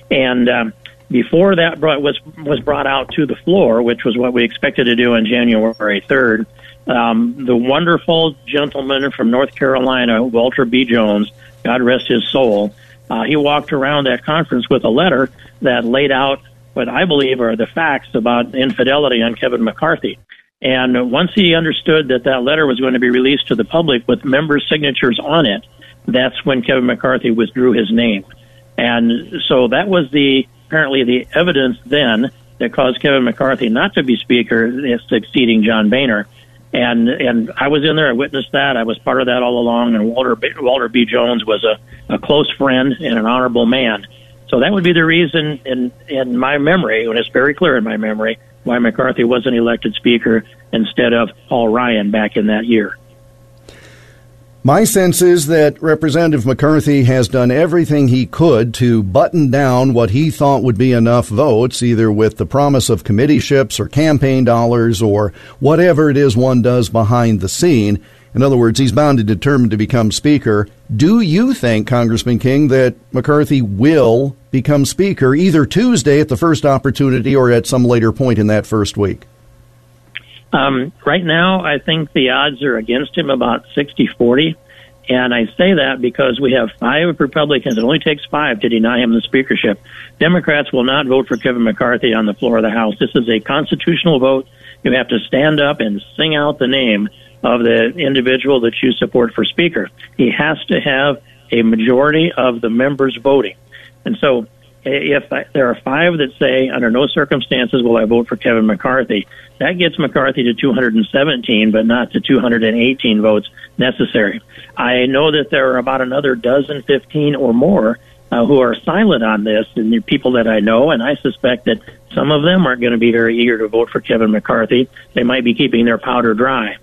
and um, before that brought, was was brought out to the floor, which was what we expected to do on January third um, the wonderful gentleman from North Carolina, Walter B. Jones, God rest his soul, uh, he walked around that conference with a letter that laid out what I believe are the facts about infidelity on Kevin McCarthy. And once he understood that that letter was going to be released to the public with members' signatures on it, that's when Kevin McCarthy withdrew his name. And so that was the apparently the evidence then that caused Kevin McCarthy not to be Speaker, succeeding John Boehner and and I was in there. I witnessed that. I was part of that all along. And Walter B, Walter B. Jones was a, a close friend and an honorable man. So that would be the reason, in in my memory, and it's very clear in my memory, why McCarthy wasn't elected Speaker instead of Paul Ryan back in that year. My sense is that Representative McCarthy has done everything he could to button down what he thought would be enough votes, either with the promise of committeeships or campaign dollars or whatever it is one does behind the scene. In other words, he's bound and determined to become Speaker. Do you think, Congressman King, that McCarthy will become Speaker either Tuesday at the first opportunity or at some later point in that first week? Um, right now, I think the odds are against him about 60 40. And I say that because we have five Republicans. It only takes five to deny him the speakership. Democrats will not vote for Kevin McCarthy on the floor of the House. This is a constitutional vote. You have to stand up and sing out the name of the individual that you support for Speaker. He has to have a majority of the members voting. And so if I, there are five that say, under no circumstances will I vote for Kevin McCarthy, that gets McCarthy to 217, but not to 218 votes necessary. I know that there are about another dozen, 15 or more uh, who are silent on this, and the people that I know, and I suspect that some of them aren't going to be very eager to vote for Kevin McCarthy. They might be keeping their powder dry.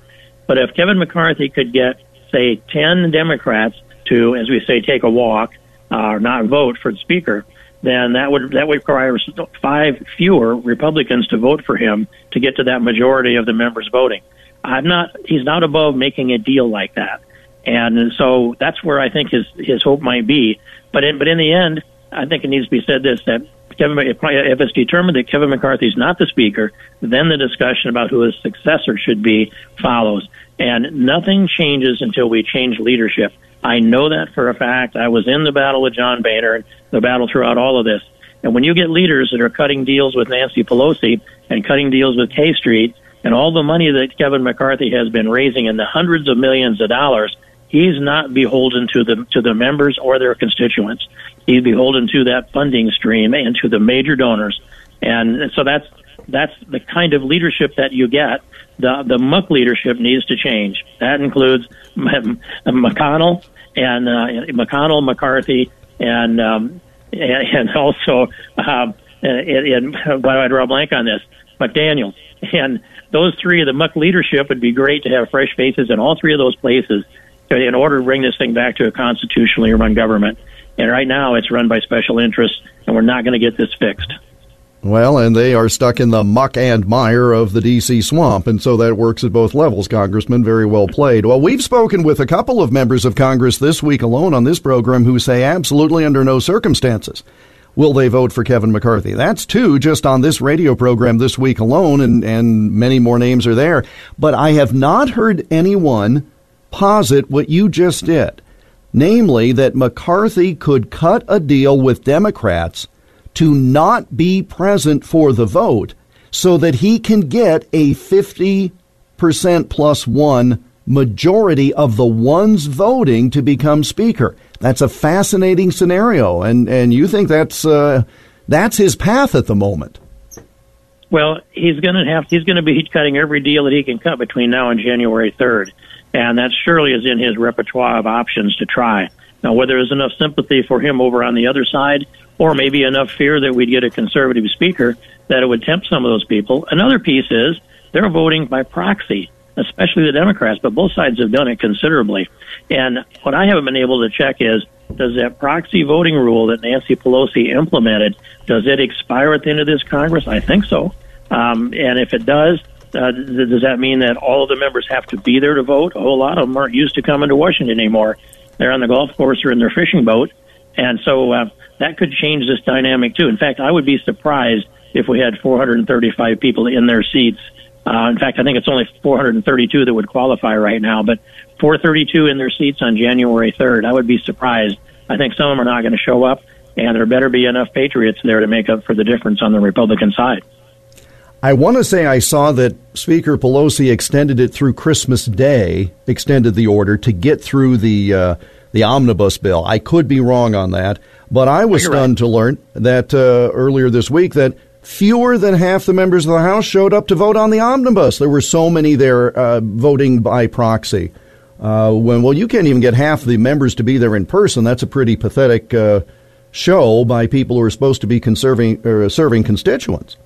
But if Kevin McCarthy could get, say, 10 Democrats to, as we say, take a walk, uh, or not vote for the speaker, then that would that would require five fewer Republicans to vote for him to get to that majority of the members voting. I'm not. He's not above making a deal like that, and so that's where I think his his hope might be. But in, but in the end, I think it needs to be said this that Kevin, if, it's determined that Kevin McCarthy is not the speaker, then the discussion about who his successor should be follows, and nothing changes until we change leadership. I know that for a fact. I was in the battle with John Boehner and the battle throughout all of this. And when you get leaders that are cutting deals with Nancy Pelosi and cutting deals with K Street and all the money that Kevin McCarthy has been raising in the hundreds of millions of dollars, he's not beholden to the to the members or their constituents. He's beholden to that funding stream and to the major donors, and so that's that's the kind of leadership that you get. The the muck leadership needs to change. That includes McConnell and uh, McConnell, McCarthy, and um, and, also um, and, and why do I draw a blank on this? McDaniel and those three of the muck leadership would be great to have fresh faces in all three of those places in order to bring this thing back to a constitutionally run government. And right now, it's run by special interests, and we're not going to get this fixed. Well, and they are stuck in the muck and mire of the D.C. swamp, and so that works at both levels, Congressman. Very well played. Well, we've spoken with a couple of members of Congress this week alone on this program who say absolutely under no circumstances will they vote for Kevin McCarthy. That's two just on this radio program this week alone, and, and many more names are there. But I have not heard anyone posit what you just did, namely that McCarthy could cut a deal with Democrats to not be present for the vote so that he can get a 50% plus one majority of the ones voting to become speaker. That's a fascinating scenario, and, and you think that's uh, that's his path at the moment. Well, he's going to have he's going to be cutting every deal that he can cut between now and January third, and that surely is in his repertoire of options to try. Now, whether there's enough sympathy for him over on the other side, or maybe enough fear that we'd get a conservative speaker that it would tempt some of those people. Another piece is they're voting by proxy, especially the Democrats, but both sides have done it considerably. And what I haven't been able to check is does that proxy voting rule that Nancy Pelosi implemented does it expire at the end of this Congress? I think so. Um, and if it does, uh, does that mean that all of the members have to be there to vote? A whole lot of them aren't used to coming to Washington anymore. They're on the golf course or in their fishing boat, and so uh, that could change this dynamic too. In fact, I would be surprised if we had 435 people in their seats. Uh, in fact, I think it's only 432 that would qualify right now, but 432 in their seats on January 3rd. I would be surprised. I think some of them are not going to show up, and there better be enough patriots there to make up for the difference on the Republican side. I want to say I saw that Speaker Pelosi extended it through Christmas Day, extended the order to get through the uh, the omnibus bill. I could be wrong on that, but I was stunned right. to learn that uh, earlier this week that fewer than half the members of the House showed up to vote on the omnibus. There were so many there uh, voting by proxy. Uh, when well, you can't even get half the members to be there in person. That's a pretty pathetic uh, show by people who are supposed to be conserving or serving constituents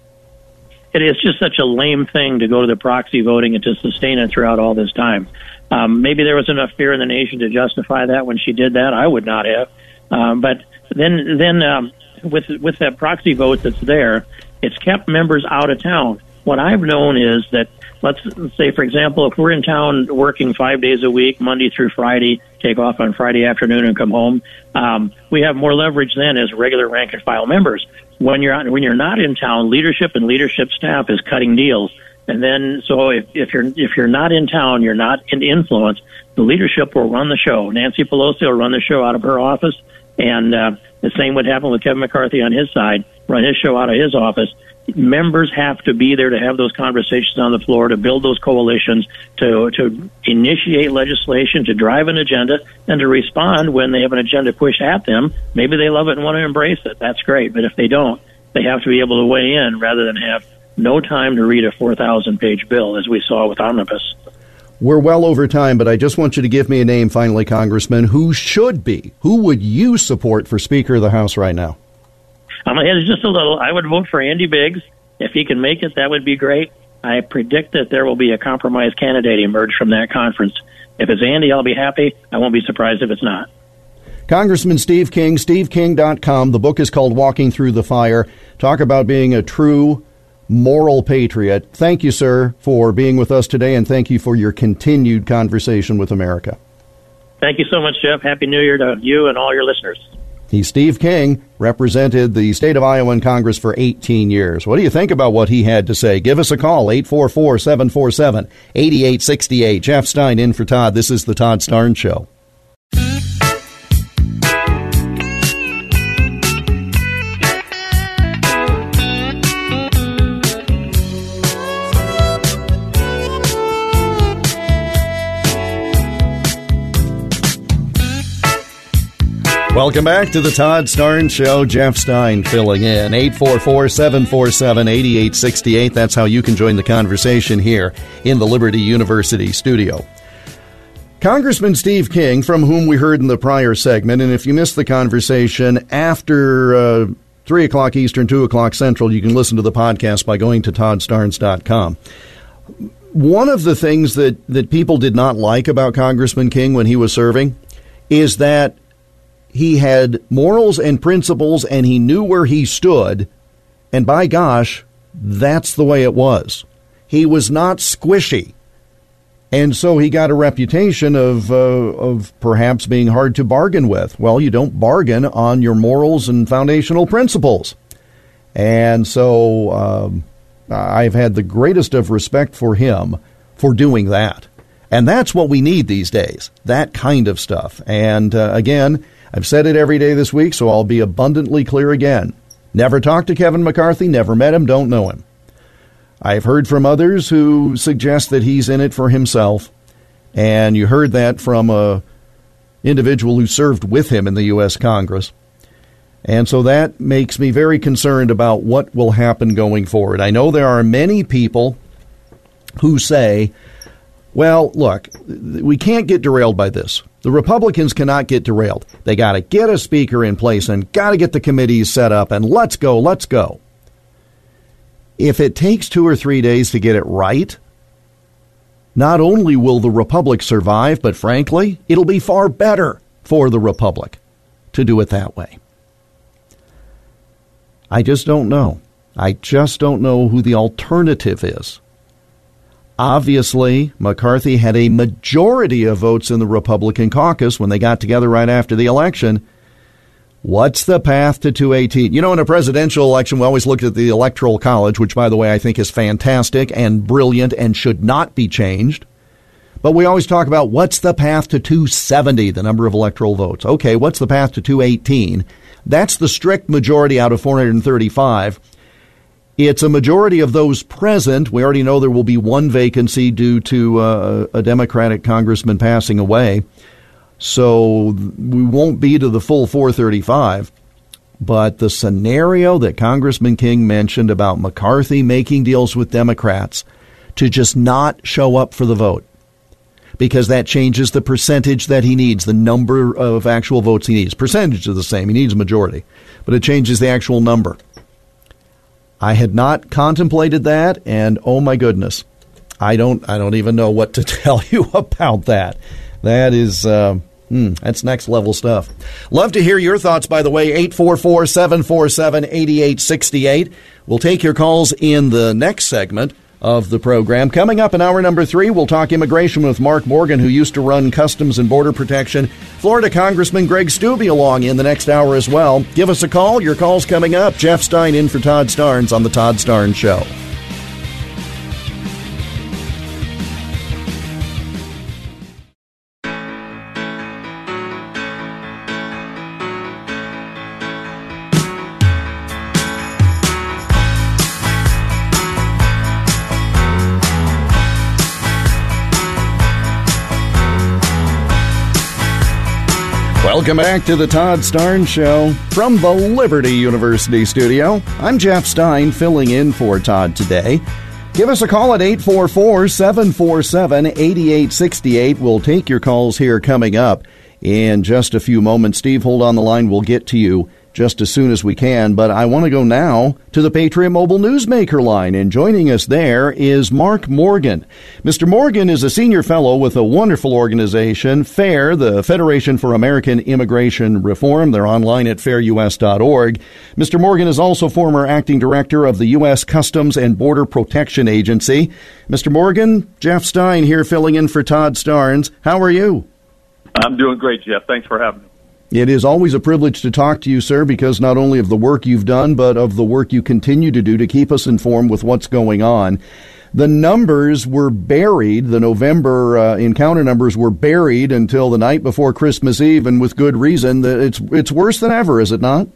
it is just such a lame thing to go to the proxy voting and to sustain it throughout all this time. Um, maybe there was enough fear in the nation to justify that when she did that. I would not have. Um, but then, then um, with with that proxy vote that's there, it's kept members out of town. What I've known is that let's say, for example, if we're in town working five days a week, Monday through Friday, take off on Friday afternoon and come home, um, we have more leverage then as regular rank and file members when you're when you're not in town, leadership and leadership staff is cutting deals. And then, so if, if you're if you're not in town, you're not in influence. The leadership will run the show. Nancy Pelosi will run the show out of her office, and uh, the same would happen with Kevin McCarthy on his side, run his show out of his office members have to be there to have those conversations on the floor, to build those coalitions, to to initiate legislation, to drive an agenda, and to respond when they have an agenda pushed at them. Maybe they love it and want to embrace it. That's great. But if they don't, they have to be able to weigh in rather than have no time to read a 4,000 page bill, as we saw with Omnibus. We're well over time, but I just want you to give me a name finally, Congressman. Who should be? Who would you support for Speaker of the House right now? I'm ahead just a little. I would vote for Andy Biggs. If he can make it, that would be great. I predict that there will be a compromise candidate emerge from that conference. If it's Andy, I'll be happy. I won't be surprised if it's not. Congressman Steve King, steveking.com. The book is called Walking Through the Fire. Talk about being a true moral patriot. Thank you, sir, for being with us today, and thank you for your continued conversation with America. Thank you so much, Jeff. Happy New Year to you and all your listeners. He's Steve King, represented the state of Iowa in Congress for 18 years. What do you think about what he had to say? Give us a call, 844 747 8868. Jeff Stein in for Todd. This is The Todd Starnes Show. Welcome back to the Todd Starnes Show. Jeff Stein filling in. 844 747 8868. That's how you can join the conversation here in the Liberty University studio. Congressman Steve King, from whom we heard in the prior segment, and if you missed the conversation after uh, 3 o'clock Eastern, 2 o'clock Central, you can listen to the podcast by going to toddstarnes.com. One of the things that, that people did not like about Congressman King when he was serving is that he had morals and principles and he knew where he stood. And by gosh, that's the way it was. He was not squishy. And so he got a reputation of, uh, of perhaps being hard to bargain with. Well, you don't bargain on your morals and foundational principles. And so um, I've had the greatest of respect for him for doing that. And that's what we need these days that kind of stuff. And uh, again, I've said it every day this week, so I'll be abundantly clear again. Never talked to Kevin McCarthy, never met him, don't know him. I've heard from others who suggest that he's in it for himself, and you heard that from a individual who served with him in the U.S. Congress. And so that makes me very concerned about what will happen going forward. I know there are many people who say, well, look, we can't get derailed by this. The Republicans cannot get derailed. They got to get a speaker in place and got to get the committees set up and let's go, let's go. If it takes two or three days to get it right, not only will the Republic survive, but frankly, it'll be far better for the Republic to do it that way. I just don't know. I just don't know who the alternative is. Obviously, McCarthy had a majority of votes in the Republican caucus when they got together right after the election. What's the path to 218? You know, in a presidential election, we always look at the Electoral College, which, by the way, I think is fantastic and brilliant and should not be changed. But we always talk about what's the path to 270, the number of electoral votes. Okay, what's the path to 218? That's the strict majority out of 435. It's a majority of those present. We already know there will be one vacancy due to uh, a Democratic congressman passing away. So we won't be to the full 435. But the scenario that Congressman King mentioned about McCarthy making deals with Democrats to just not show up for the vote because that changes the percentage that he needs, the number of actual votes he needs. Percentage is the same. He needs a majority, but it changes the actual number. I had not contemplated that, and oh my goodness, I don't, I don't even know what to tell you about that. That is, uh, Hmm, that's next level stuff. Love to hear your thoughts, by the way. 844 747 8868. We'll take your calls in the next segment of the program. Coming up in hour number three, we'll talk immigration with Mark Morgan, who used to run Customs and Border Protection. Florida Congressman Greg Steube along in the next hour as well. Give us a call. Your call's coming up. Jeff Stein in for Todd Starnes on The Todd Starnes Show. Welcome back to the Todd Starnes Show from the Liberty University studio. I'm Jeff Stein filling in for Todd today. Give us a call at 844 747 8868. We'll take your calls here coming up in just a few moments. Steve, hold on the line. We'll get to you just as soon as we can. But I want to go now to the Patriot Mobile Newsmaker line. And joining us there is Mark Morgan. Mr. Morgan is a senior fellow with a wonderful organization, FAIR, the Federation for American Immigration Reform. They're online at fairus.org. Mr. Morgan is also former acting director of the U.S. Customs and Border Protection Agency. Mr. Morgan, Jeff Stein here filling in for Todd Starnes. How are you? I'm doing great, Jeff. Thanks for having me. It is always a privilege to talk to you, sir, because not only of the work you've done, but of the work you continue to do to keep us informed with what's going on. The numbers were buried, the November uh, encounter numbers were buried until the night before Christmas Eve, and with good reason. It's, it's worse than ever, is it not?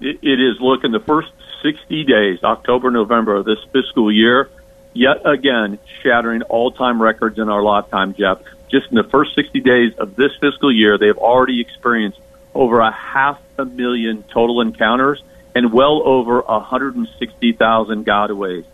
it, it is. Look, in the first 60 days, October, November of this fiscal year, yet again, shattering all time records in our lifetime, Jeff just in the first 60 days of this fiscal year, they've already experienced over a half a million total encounters and well over 160,000 gotaways.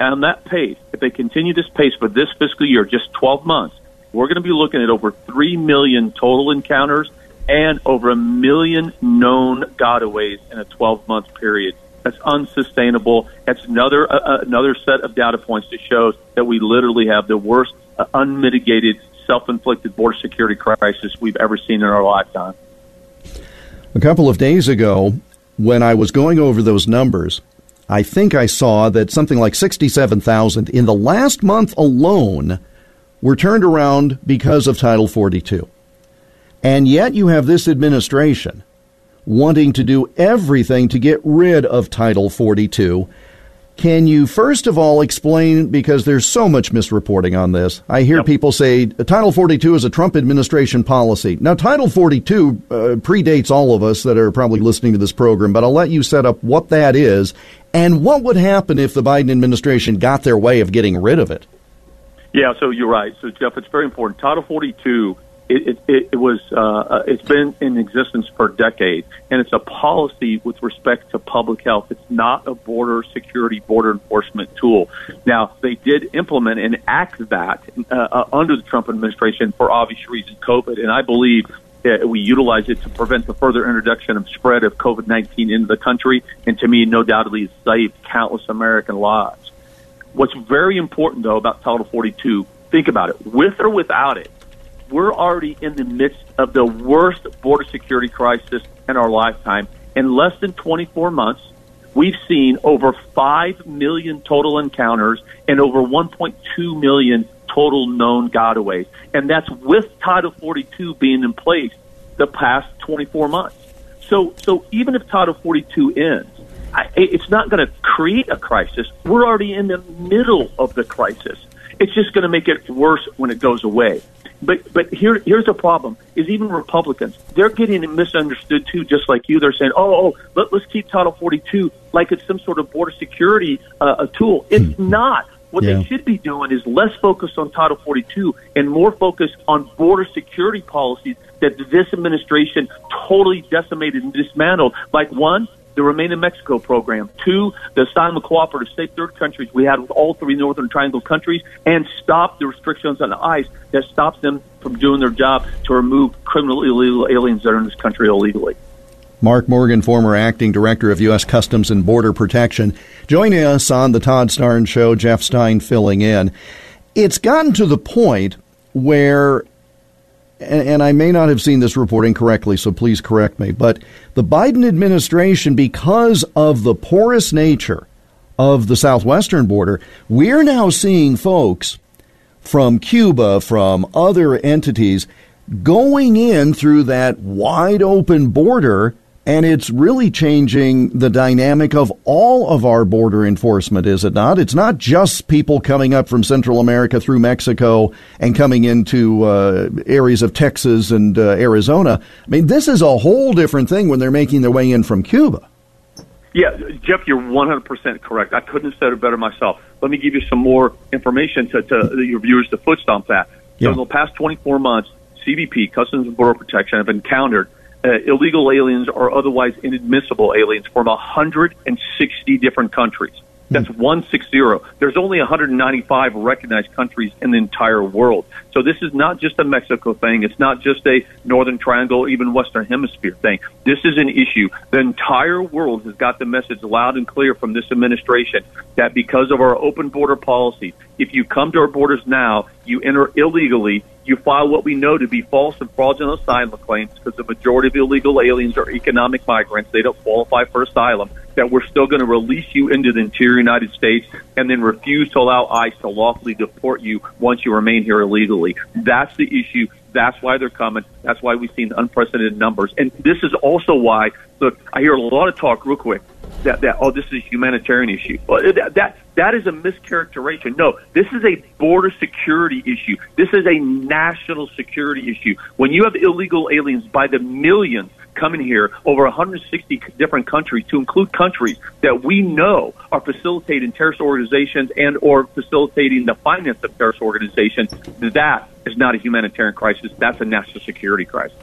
And on that pace, if they continue this pace for this fiscal year, just 12 months, we're going to be looking at over 3 million total encounters and over a million known gotaways in a 12 month period. That's unsustainable. That's another uh, uh, another set of data points that shows that we literally have the worst uh, unmitigated self-inflicted border security crisis we've ever seen in our lifetime. A couple of days ago, when I was going over those numbers, I think I saw that something like 67,000 in the last month alone were turned around because of Title 42. And yet you have this administration wanting to do everything to get rid of Title 42. Can you first of all explain, because there's so much misreporting on this? I hear yep. people say Title 42 is a Trump administration policy. Now, Title 42 uh, predates all of us that are probably listening to this program, but I'll let you set up what that is and what would happen if the Biden administration got their way of getting rid of it. Yeah, so you're right. So, Jeff, it's very important. Title 42 it, it, it was uh, uh, it's been in existence for decades, and it's a policy with respect to public health. It's not a border security, border enforcement tool. Now, they did implement and act that uh, uh, under the Trump administration for obvious reasons, COVID, and I believe we utilize it to prevent the further introduction of spread of COVID 19 into the country, and to me, no doubtedly, saved countless American lives. What's very important, though, about Title 42, think about it, with or without it, we're already in the midst of the worst border security crisis in our lifetime. In less than 24 months, we've seen over 5 million total encounters and over 1.2 million total known gotaways. And that's with Title 42 being in place the past 24 months. So, so even if Title 42 ends, I, it's not going to create a crisis. We're already in the middle of the crisis. It's just going to make it worse when it goes away. But but here here's the problem: is even Republicans they're getting misunderstood too, just like you. They're saying, "Oh, oh let, us keep Title 42 like it's some sort of border security uh, a tool." It's hmm. not. What yeah. they should be doing is less focused on Title 42 and more focused on border security policies that this administration totally decimated and dismantled. Like one, the Remain in Mexico program. Two, the asylum cooperative state third countries we had with all three Northern Triangle countries, and stop the restrictions on ICE that stops them from doing their job to remove criminal illegal aliens that are in this country illegally. Mark Morgan, former acting director of U.S. Customs and Border Protection, joining us on the Todd Starnes Show. Jeff Stein filling in. It's gotten to the point where and, and I may not have seen this reporting correctly, so please correct me, but the Biden administration, because of the porous nature of the southwestern border, we're now seeing folks from Cuba, from other entities, going in through that wide open border and it's really changing the dynamic of all of our border enforcement, is it not? It's not just people coming up from Central America through Mexico and coming into uh, areas of Texas and uh, Arizona. I mean, this is a whole different thing when they're making their way in from Cuba. Yeah, Jeff, you're 100% correct. I couldn't have said it better myself. Let me give you some more information to, to your viewers to foot stomp that. Yeah. So in the past 24 months, CBP, Customs and Border Protection, have encountered uh, illegal aliens or otherwise inadmissible aliens from 160 different countries. That's 160. There's only 195 recognized countries in the entire world. So this is not just a Mexico thing. It's not just a Northern Triangle, even Western Hemisphere thing. This is an issue. The entire world has got the message loud and clear from this administration that because of our open border policy, if you come to our borders now, you enter illegally, you file what we know to be false and fraudulent asylum claims because the majority of illegal aliens are economic migrants. They don't qualify for asylum. That we're still going to release you into the interior United States and then refuse to allow ICE to lawfully deport you once you remain here illegally. That's the issue. That's why they're coming. That's why we've seen unprecedented numbers. And this is also why, look, I hear a lot of talk real quick that, that oh, this is a humanitarian issue. Well, that, that that is a mischaracterization. No, this is a border security issue. This is a national security issue. When you have illegal aliens by the millions coming here over 160 different countries, to include countries that we know are facilitating terrorist organizations and or facilitating the finance of terrorist organizations, that is not a humanitarian crisis. That's a national security crisis.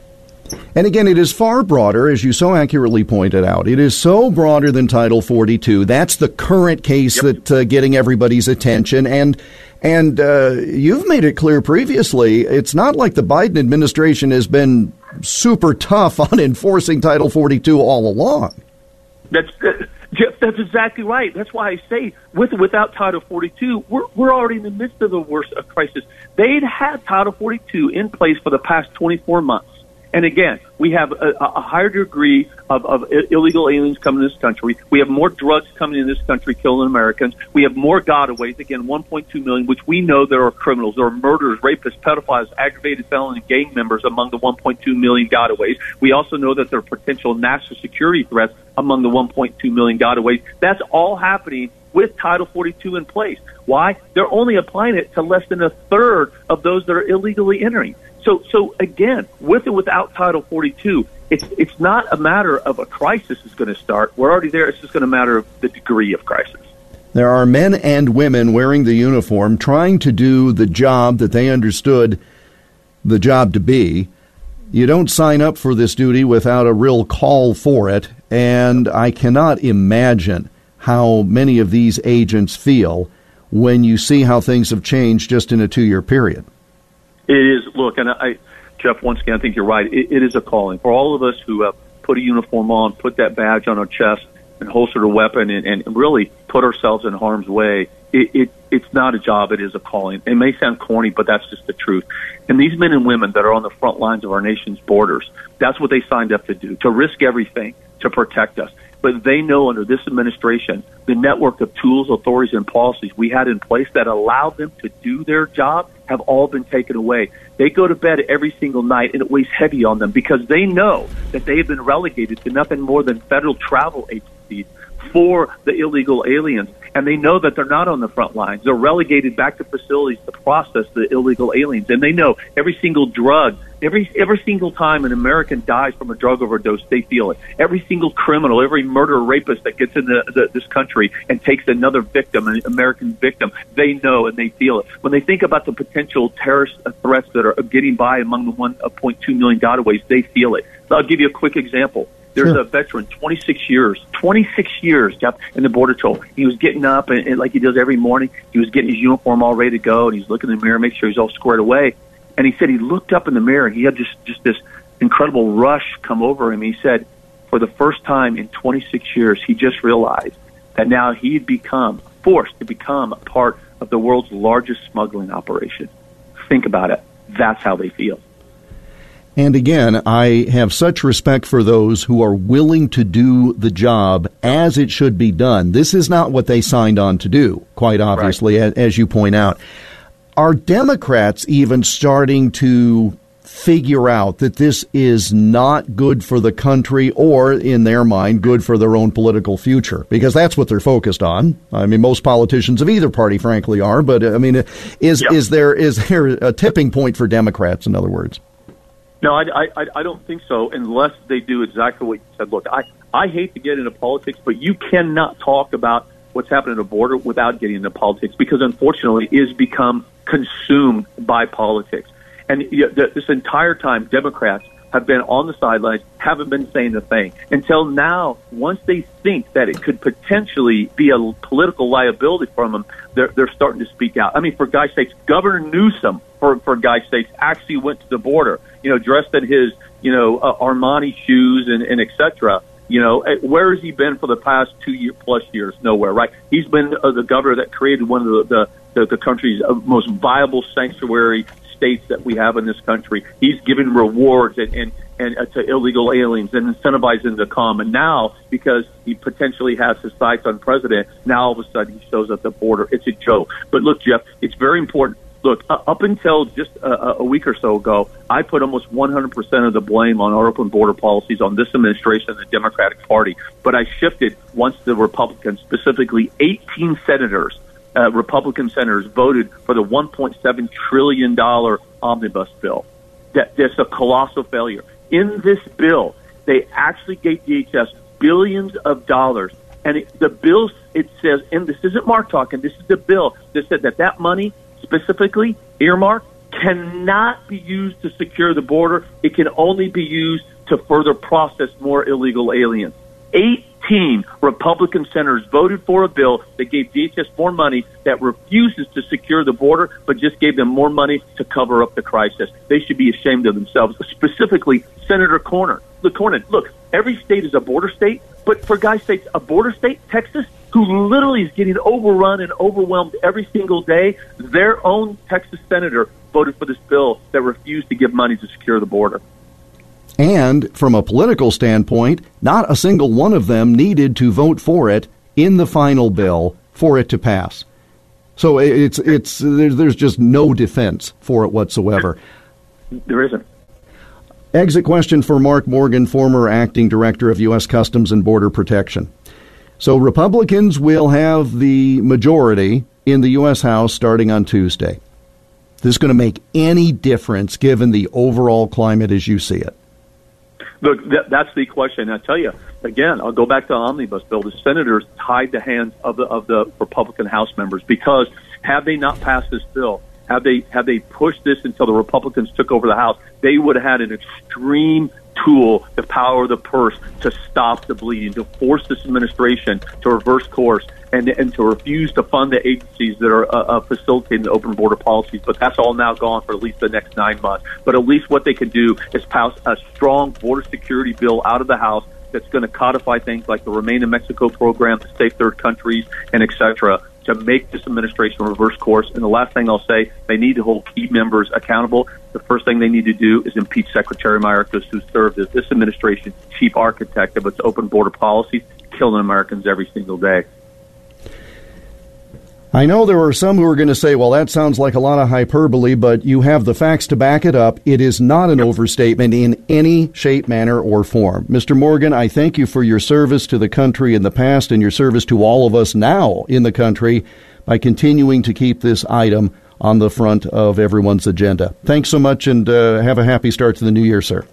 And again, it is far broader, as you so accurately pointed out. It is so broader than Title 42. That's the current case yep. that uh, getting everybody's attention. And and uh, you've made it clear previously. It's not like the Biden administration has been super tough on enforcing Title 42 all along. That's Jeff. That's exactly right. That's why I say, with without Title 42, we're we're already in the midst of the worst of crisis. They'd had Title 42 in place for the past 24 months. And again, we have a, a higher degree of, of illegal aliens coming to this country. We have more drugs coming in this country, killing Americans. We have more gotaways. Again, 1.2 million, which we know there are criminals, there are murderers, rapists, pedophiles, aggravated felon, and gang members among the 1.2 million gotaways. We also know that there are potential national security threats among the 1.2 million gotaways. That's all happening with Title 42 in place. Why? They're only applying it to less than a third of those that are illegally entering. So, so again, with and without Title 42, it's it's not a matter of a crisis is going to start. We're already there. It's just going to matter of the degree of crisis. There are men and women wearing the uniform trying to do the job that they understood the job to be. You don't sign up for this duty without a real call for it, and I cannot imagine how many of these agents feel when you see how things have changed just in a two year period. It is. Look, and I, Jeff, once again, I think you're right. It, it is a calling for all of us who have put a uniform on, put that badge on our chest, and holstered a weapon, and, and really put ourselves in harm's way. It, it it's not a job; it is a calling. It may sound corny, but that's just the truth. And these men and women that are on the front lines of our nation's borders, that's what they signed up to do—to risk everything to protect us. But they know under this administration, the network of tools, authorities, and policies we had in place that allowed them to do their job have all been taken away. They go to bed every single night and it weighs heavy on them because they know that they have been relegated to nothing more than federal travel agencies for the illegal aliens. And they know that they're not on the front lines. They're relegated back to facilities to process the illegal aliens. And they know every single drug Every every single time an American dies from a drug overdose, they feel it. Every single criminal, every murderer, rapist that gets into the, this country and takes another victim, an American victim, they know and they feel it. When they think about the potential terrorist threats that are getting by among the 1.2 million gotaways, they feel it. So I'll give you a quick example. There's sure. a veteran, 26 years, 26 years, Jeff, in the border toll. He was getting up and, and like he does every morning, he was getting his uniform all ready to go, and he's looking in the mirror, make sure he's all squared away. And he said he looked up in the mirror and he had just, just this incredible rush come over him. He said, for the first time in 26 years, he just realized that now he'd become forced to become a part of the world's largest smuggling operation. Think about it. That's how they feel. And again, I have such respect for those who are willing to do the job as it should be done. This is not what they signed on to do, quite obviously, right. as you point out. Are Democrats even starting to figure out that this is not good for the country or, in their mind, good for their own political future? Because that's what they're focused on. I mean, most politicians of either party, frankly, are. But I mean, is yep. is there is there a tipping point for Democrats? In other words. No, I, I, I don't think so unless they do exactly what you said. Look, I, I hate to get into politics, but you cannot talk about what's happening at the border without getting into politics because unfortunately it has become consumed by politics. And this entire time, Democrats have been on the sidelines, haven't been saying a thing until now. Once they think that it could potentially be a political liability from them, they're, they're starting to speak out. I mean, for God's sakes, Governor Newsom, for, for God's sakes, actually went to the border, you know, dressed in his, you know, uh, Armani shoes and, and et cetera you know, eh, where has he been for the past two year plus years? Nowhere, right? He's been uh, the governor that created one of the the, the, the country's uh, most viable sanctuary states that we have in this country. He's giving rewards and and, and uh, to illegal aliens and incentivizing them to come. And now, because he potentially has his sights on president, now all of a sudden he shows at the border. It's a joke. But look, Jeff, it's very important look, uh, up until just a, a week or so ago, I put almost 100% of the blame on our open border policies on this administration and the Democratic Party. But I shifted once the Republicans, specifically 18 senators, uh, Republican senators, voted for the 1.7 trillion dollar omnibus bill. That that's a colossal failure. In this bill, they actually gave DHS billions of dollars and it, the bill it says, and this isn't Mark talking. This is the bill that said that that money specifically earmarked cannot be used to secure the border. It can only be used to further process more illegal aliens. 18 Republican senators voted for a bill that gave DHS more money that refuses to secure the border, but just gave them more money to cover up the crisis. They should be ashamed of themselves, specifically Senator Cornyn. Look, Cornyn, look, every state is a border state, but for God's sakes, a border state, Texas, who literally is getting overrun and overwhelmed every single day, their own Texas senator voted for this bill that refused to give money to secure the border. And from a political standpoint, not a single one of them needed to vote for it in the final bill for it to pass. So it's it's there's just no defense for it whatsoever. There isn't. Exit question for Mark Morgan, former acting director of U.S. Customs and Border Protection. So Republicans will have the majority in the U.S. House starting on Tuesday. This is going to make any difference given the overall climate as you see it. Look, that, that's the question. I tell you again. I'll go back to the omnibus bill. The senators tied the hands of the of the Republican House members because had they not passed this bill, had they had they pushed this until the Republicans took over the House, they would have had an extreme tool, the power of the purse, to stop the bleeding, to force this administration to reverse course, and and to refuse to fund the agencies that are uh, uh, facilitating the open border policies. But that's all now gone for at least the next nine months. But at least what they can do is pass a strong border security bill out of the House that's going to codify things like the Remain in Mexico program, the safe third countries, and et cetera, to make this administration a reverse course. And the last thing I'll say, they need to hold key members accountable. The first thing they need to do is impeach Secretary Mayorkas, who served as this administration's chief architect of its open border policies, killing Americans every single day. I know there are some who are going to say, well, that sounds like a lot of hyperbole, but you have the facts to back it up. It is not an overstatement in any shape, manner, or form. Mr. Morgan, I thank you for your service to the country in the past and your service to all of us now in the country by continuing to keep this item on the front of everyone's agenda. Thanks so much and uh, have a happy start to the new year, sir.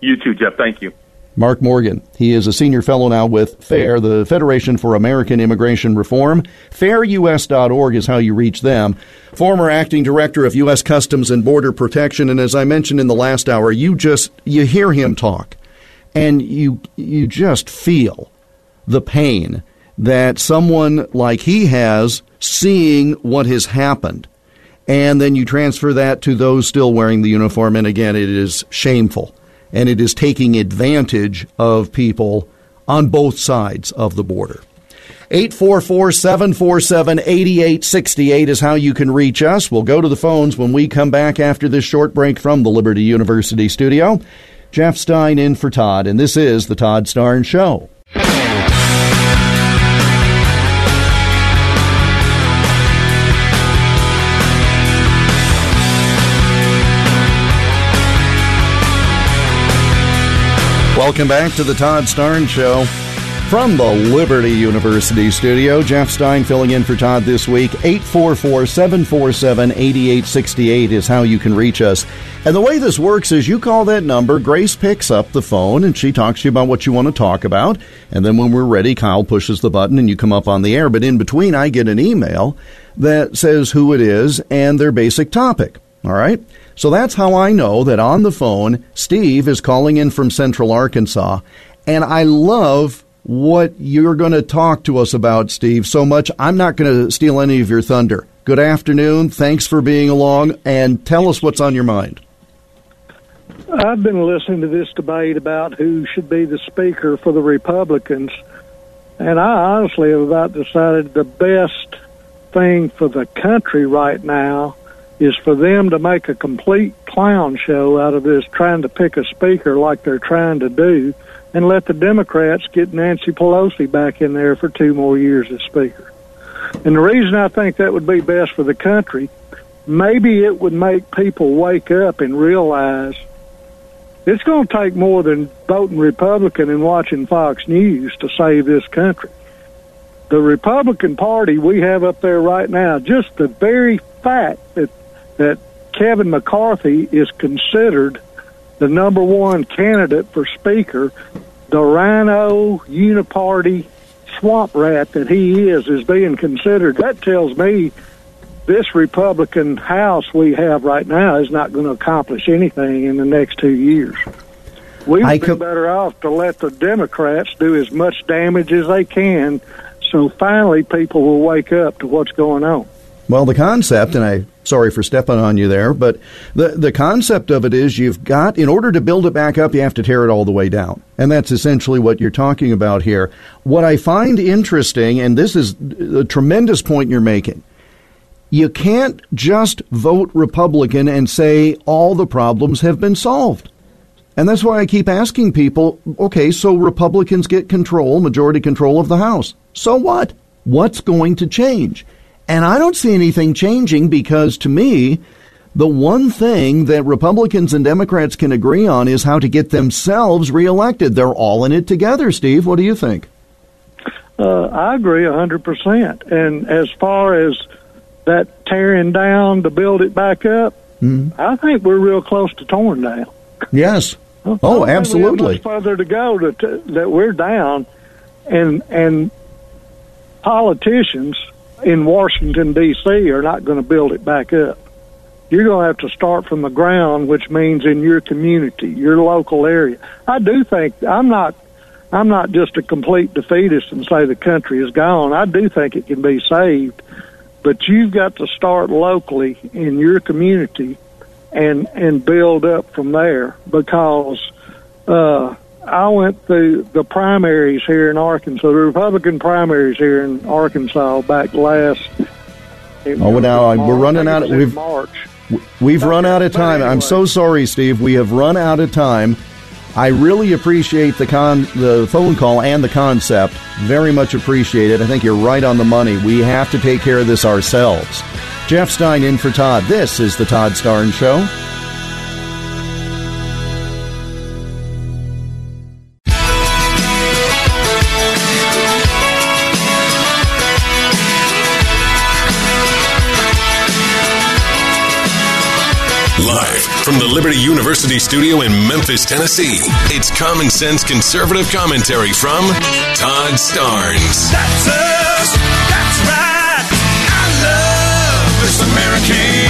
You too, Jeff. Thank you. Mark Morgan. He is a senior fellow now with FAIR, the Federation for American Immigration Reform. FairUS.org is how you reach them. Former acting director of U.S. Customs and Border Protection, and as I mentioned in the last hour, you just you hear him talk, and you you just feel the pain that someone like he has seeing what has happened. And then you transfer that to those still wearing the uniform, and again, it is shameful and it is taking advantage of people on both sides of the border. 844 747 8868 is how you can reach us. We'll go to the phones when we come back after this short break from the Liberty University studio. Jeff Stein in for Todd, and this is The Todd Starnes Show. Welcome back to the Todd Starnes Show from the Liberty University studio. Jeff Stein filling in for Todd this week. 844 747 8868 is how you can reach us. And the way this works is you call that number, Grace picks up the phone, and she talks to you about what you want to talk about. And then when we're ready, Kyle pushes the button and you come up on the air. But in between, I get an email that says who it is and their basic topic. All right? So that's how I know that on the phone, Steve is calling in from Central Arkansas. And I love what you're going to talk to us about, Steve, so much. I'm not going to steal any of your thunder. Good afternoon. Thanks for being along. And tell us what's on your mind. I've been listening to this debate about who should be the speaker for the Republicans, and I honestly have about decided the best thing for the country right now is for them to make a complete clown show out of this trying to pick a speaker like they're trying to do and let the Democrats get Nancy Pelosi back in there for two more years as speaker. And the reason I think that would be best for the country, maybe it would make people wake up and realize it's going to take more than voting Republican and watching Fox News to save this country. The Republican Party we have up there right now, just the very fact that that Kevin McCarthy is considered the number one candidate for Speaker. The RINO uniparty swamp rat that he is is being considered. That tells me this Republican House we have right now is not going to accomplish anything in the next two years. We would be better off to let the Democrats do as much damage as they can, so finally people will wake up to what's going on. Well, the concept, and I sorry for stepping on you there, but the the concept of it is you've got in order to build it back up, you have to tear it all the way down, and that's essentially what you're talking about here. What I find interesting, and this is a tremendous point you're making. You can't just vote Republican and say all the problems have been solved. And that's why I keep asking people okay, so Republicans get control, majority control of the House. So what? What's going to change? And I don't see anything changing because to me, the one thing that Republicans and Democrats can agree on is how to get themselves reelected. They're all in it together, Steve. What do you think? Uh, I agree a hundred percent. And as far as that tearing down to build it back up, Mhm. I think we're real close to torn down. Yes. Oh, think we have absolutely. much further to go to, to, that we're down, and and politicians in Washington D.C. are not going to build it back up. You're going to have to start from the ground, which means in your community, your local area. I do think I'm not. I'm not just a complete defeatist and say the country is gone. I do think it can be saved, but you've got to start locally in your community and and build up from there because uh, I went through the primaries here in Arkansas, the Republican primaries here in Arkansas back last. Oh, now uh, I- we're running out. I think it was in We've March. we've run out of time. I'm so sorry, Steve. We have run out of time. I really appreciate the con the phone call and the concept. Very much appreciate it. I think you're right on the money. We have to take care of this ourselves. Jeff Stein in for Todd. This is the Todd Starnes Show. From the Liberty University studio in Memphis, Tennessee, it's common sense conservative commentary from Todd Starnes. That's us. That's right. I love this American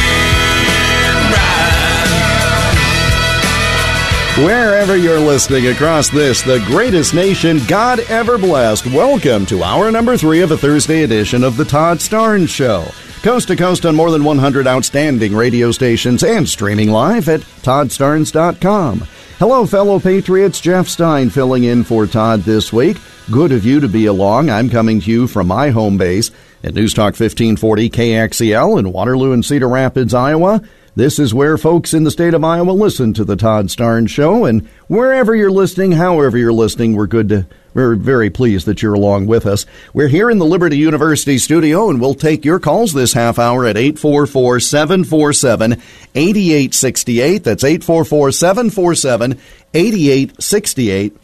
ride. Wherever you're listening across this, the greatest nation God ever blessed, welcome to hour number three of a Thursday edition of The Todd Starnes Show. Coast to coast on more than 100 outstanding radio stations and streaming live at ToddStarnes.com. Hello, fellow patriots. Jeff Stein filling in for Todd this week. Good of you to be along. I'm coming to you from my home base at News Talk 1540 KXEL in Waterloo and Cedar Rapids, Iowa. This is where folks in the state of Iowa listen to the Todd Starnes Show, and wherever you're listening, however you're listening, we're good to we're very pleased that you're along with us. We're here in the Liberty University studio, and we'll take your calls this half hour at 844 747 8868. That's 844 747 8868.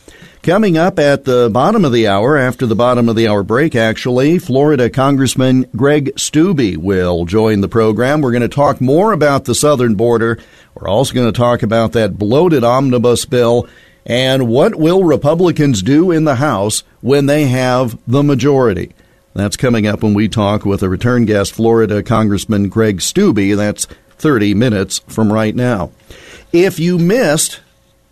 Coming up at the bottom of the hour, after the bottom of the hour break, actually, Florida Congressman Greg Steube will join the program. We're going to talk more about the southern border. We're also going to talk about that bloated omnibus bill and what will Republicans do in the House when they have the majority. That's coming up when we talk with a return guest, Florida Congressman Greg Steube. That's 30 minutes from right now. If you missed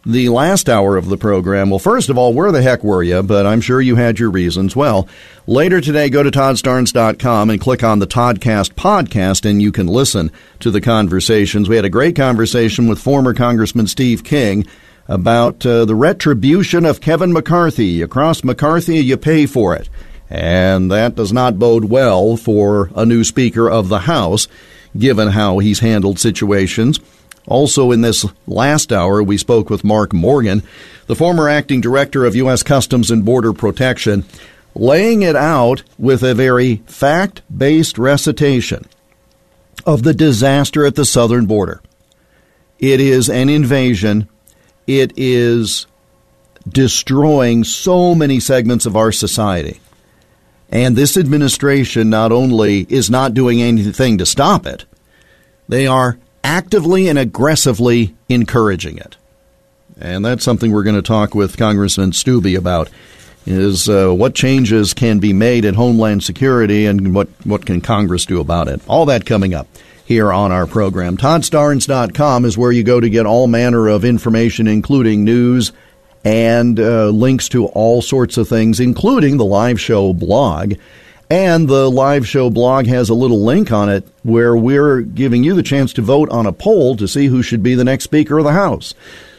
the last hour of the program, well, first of all, where the heck were you? But I'm sure you had your reasons. Well, later today, go to toddstarnes.com and click on the Toddcast podcast, and you can listen to the conversations. We had a great conversation with former Congressman Steve King about uh, the retribution of Kevin McCarthy. Across McCarthy, you pay for it. And that does not bode well for a new Speaker of the House, given how he's handled situations. Also, in this last hour, we spoke with Mark Morgan, the former acting director of U.S. Customs and Border Protection, laying it out with a very fact based recitation of the disaster at the southern border. It is an invasion. It is destroying so many segments of our society. And this administration not only is not doing anything to stop it, they are actively and aggressively encouraging it. And that's something we're going to talk with Congressman Steube about is uh, what changes can be made in Homeland Security and what, what can Congress do about it. All that coming up here on our program. ToddStarnes.com is where you go to get all manner of information, including news and uh, links to all sorts of things, including the live show blog. And the live show blog has a little link on it where we're giving you the chance to vote on a poll to see who should be the next Speaker of the House.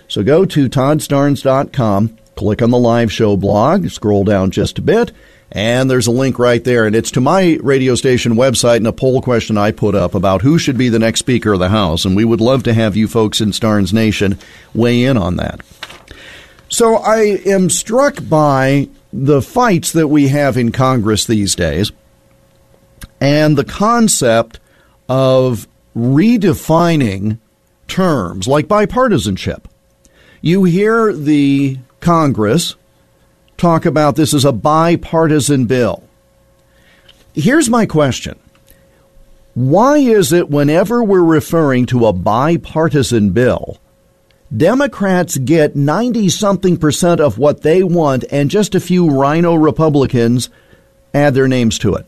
So go to ToddStarnes.com, click on the live show blog, scroll down just a bit, and there's a link right there. And it's to my radio station website and a poll question I put up about who should be the next Speaker of the House. And we would love to have you folks in Starnes Nation weigh in on that. So I am struck by the fights that we have in Congress these days and the concept of redefining terms like bipartisanship. You hear the Congress talk about this as a bipartisan bill. Here's my question. Why is it whenever we're referring to a bipartisan bill, Democrats get 90 something percent of what they want, and just a few RINO Republicans add their names to it.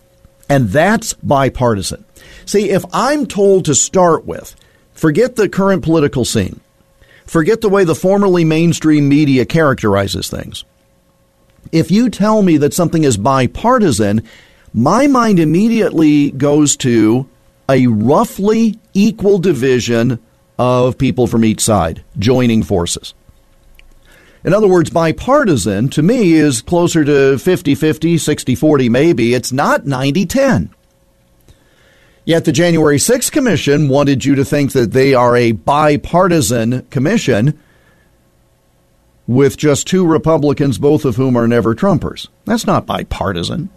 And that's bipartisan. See, if I'm told to start with, forget the current political scene, forget the way the formerly mainstream media characterizes things. If you tell me that something is bipartisan, my mind immediately goes to a roughly equal division of people from each side joining forces. In other words, bipartisan to me is closer to 50 50, 60 40, maybe. It's not 90 10. Yet the January 6th Commission wanted you to think that they are a bipartisan commission with just two Republicans, both of whom are never Trumpers. That's not bipartisan.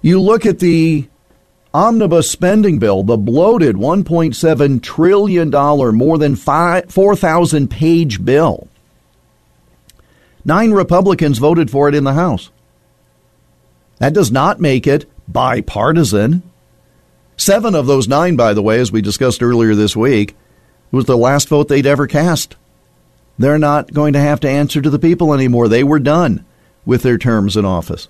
You look at the omnibus spending bill, the bloated $1.7 trillion, more than 4,000 page bill. Nine Republicans voted for it in the House. That does not make it bipartisan. Seven of those nine, by the way, as we discussed earlier this week, was the last vote they'd ever cast. They're not going to have to answer to the people anymore. They were done with their terms in office.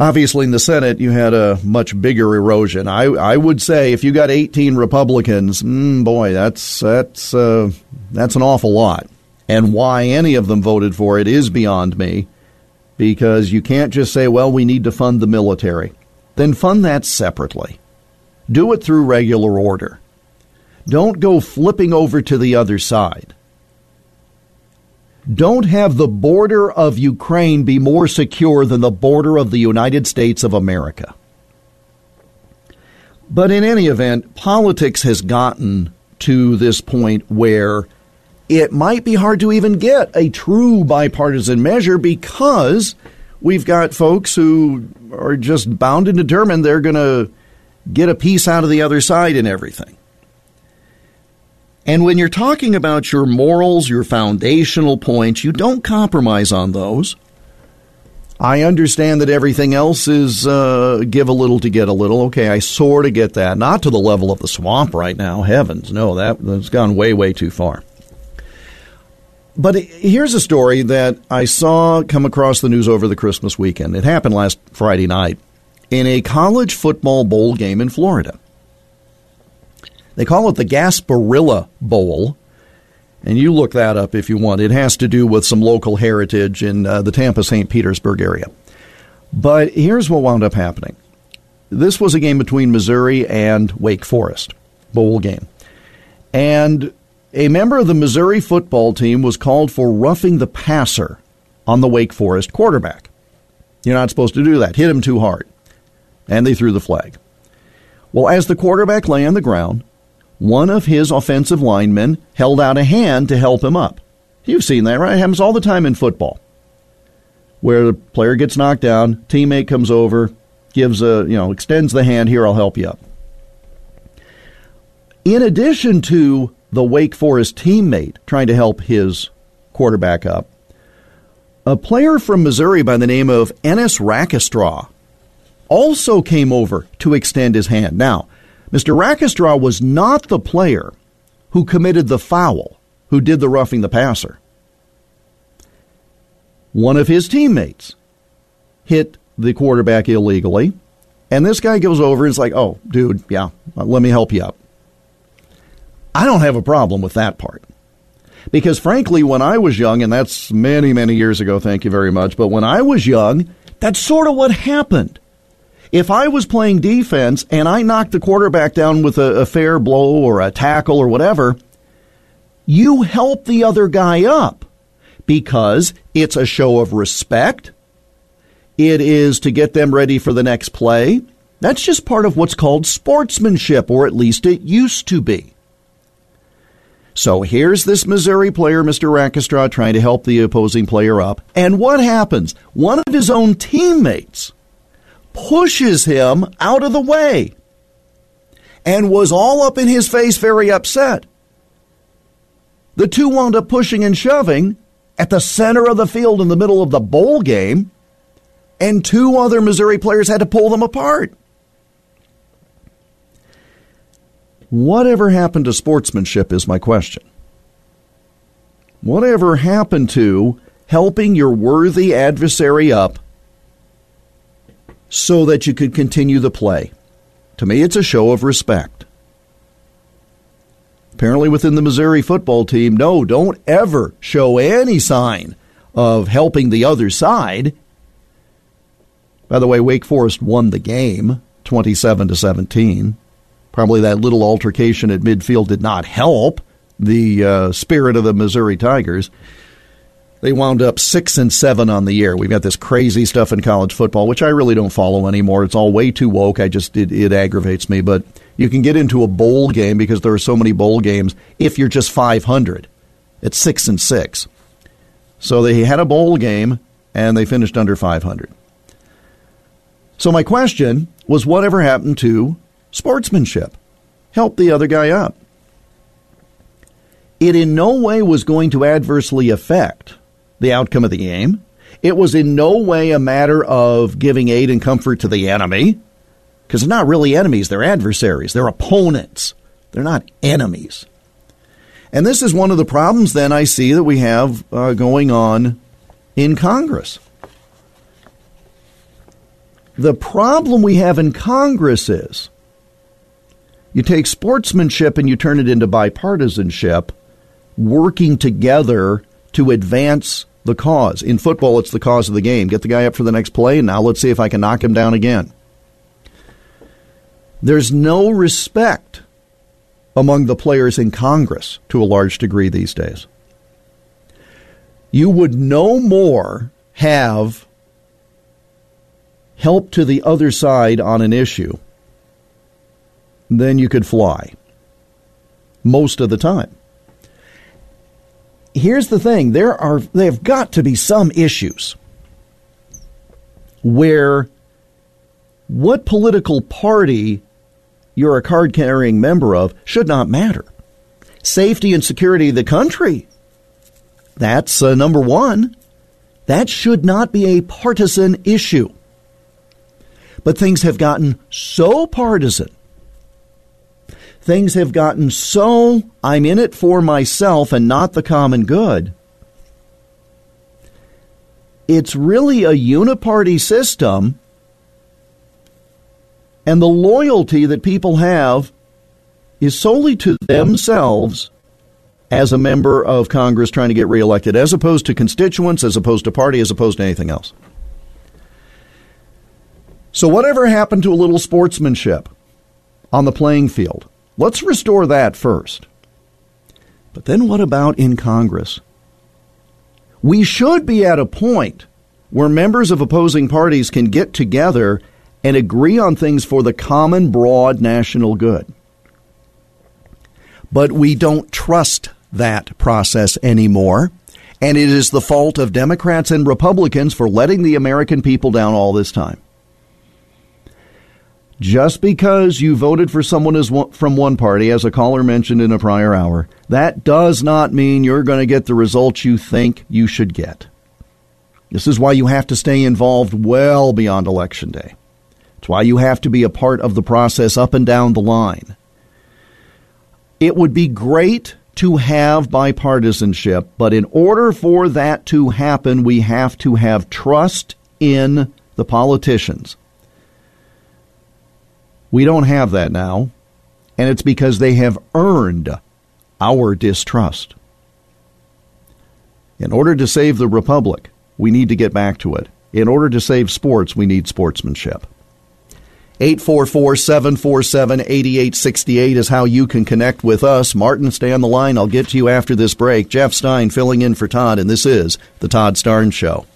Obviously, in the Senate, you had a much bigger erosion. I, I would say if you got 18 Republicans, mm, boy, that's that's uh, that's an awful lot. And why any of them voted for it is beyond me, because you can't just say, "Well, we need to fund the military." Then fund that separately. Do it through regular order. Don't go flipping over to the other side don't have the border of Ukraine be more secure than the border of the United States of America. But in any event, politics has gotten to this point where it might be hard to even get a true bipartisan measure because we've got folks who are just bound and determined they're going to get a piece out of the other side and everything. And when you're talking about your morals, your foundational points, you don't compromise on those. I understand that everything else is uh, give a little to get a little. Okay, I sort of get that. Not to the level of the swamp right now. Heavens, no, that, that's gone way, way too far. But here's a story that I saw come across the news over the Christmas weekend. It happened last Friday night in a college football bowl game in Florida. They call it the Gasparilla Bowl. And you look that up if you want. It has to do with some local heritage in uh, the Tampa St. Petersburg area. But here's what wound up happening this was a game between Missouri and Wake Forest, bowl game. And a member of the Missouri football team was called for roughing the passer on the Wake Forest quarterback. You're not supposed to do that. Hit him too hard. And they threw the flag. Well, as the quarterback lay on the ground, one of his offensive linemen held out a hand to help him up. You've seen that, right? It happens all the time in football. Where the player gets knocked down, teammate comes over, gives a, you know, extends the hand, here, I'll help you up. In addition to the Wake Forest teammate trying to help his quarterback up, a player from Missouri by the name of Ennis Rakestraw also came over to extend his hand. Now, Mr. Rakestraw was not the player who committed the foul, who did the roughing the passer. one of his teammates hit the quarterback illegally. And this guy goes over and is like, oh, dude, yeah, let me help you up. I don't have a problem with that part. Because frankly, when I was young, and that's many, many years ago, thank you very much, but when I was young, that's sort of what happened. If I was playing defense and I knocked the quarterback down with a, a fair blow or a tackle or whatever, you help the other guy up because it's a show of respect. It is to get them ready for the next play. That's just part of what's called sportsmanship, or at least it used to be. So here's this Missouri player, Mr. Rakestraw, trying to help the opposing player up. And what happens? One of his own teammates pushes him out of the way and was all up in his face, very upset. The two wound up pushing and shoving at the center of the field in the middle of the bowl game, and two other Missouri players had to pull them apart. Whatever happened to sportsmanship is my question. Whatever happened to helping your worthy adversary up so that you could continue the play? To me, it's a show of respect. Apparently, within the Missouri football team, no, don't ever show any sign of helping the other side. By the way, Wake Forest won the game 27 to 17. Probably that little altercation at midfield did not help the uh, spirit of the Missouri Tigers. They wound up six and seven on the year. We've got this crazy stuff in college football, which I really don't follow anymore. It's all way too woke. I just it, it aggravates me. But you can get into a bowl game because there are so many bowl games. If you're just 500, it's six and six. So they had a bowl game and they finished under 500. So my question was, whatever happened to sportsmanship? Help the other guy up. It in no way was going to adversely affect the outcome of the game. It was in no way a matter of giving aid and comfort to the enemy, because they're not really enemies, they're adversaries, they're opponents, they're not enemies. And this is one of the problems then I see that we have uh, going on in Congress. The problem we have in Congress is you take sportsmanship and you turn it into bipartisanship, working together to advance the cause. In football, it's the cause of the game. Get the guy up for the next play, and now let's see if I can knock him down again. There's no respect among the players in Congress to a large degree these days. You would no more have help to the other side on an issue than you could fly most of the time here's the thing there are there have got to be some issues where what political party you're a card carrying member of should not matter. Safety and security of the country, that's uh, number one. That should not be a partisan issue. But things have gotten so partisan things have gotten so I'm in it for myself and not the common good. It's really a uniparty system, and the loyalty that people have is solely to themselves as a member of Congress trying to get reelected, as opposed to constituents, as opposed to party, as opposed to anything else. So, whatever happened to a little sportsmanship on the playing field? Let's restore that first. But then what about in Congress? We should be at a point where members of opposing parties can get together and agree on things for the common broad national good. But we don't trust that process anymore. And it is the fault of Democrats and Republicans for letting the American people down all this time. Just because you voted for someone as one, from one party, as a caller mentioned in a prior hour, that does not mean you're going to get the results you think you should get. This is why you have to stay involved well beyond Election Day. It's why you have to be a part of the process up and down the line. It would be great to have bipartisanship, but in order for that to happen, we have to have trust in the politicians. We don't have that now, and it's because they have earned our distrust. In order to save the Republic, we need to get back to it. In order to save sports, we need sportsmanship. 844 747 8868 is how you can connect with us. Martin, stay on the line. I'll get to you after this break. Jeff Stein filling in for Todd, and this is The Todd Starnes Show.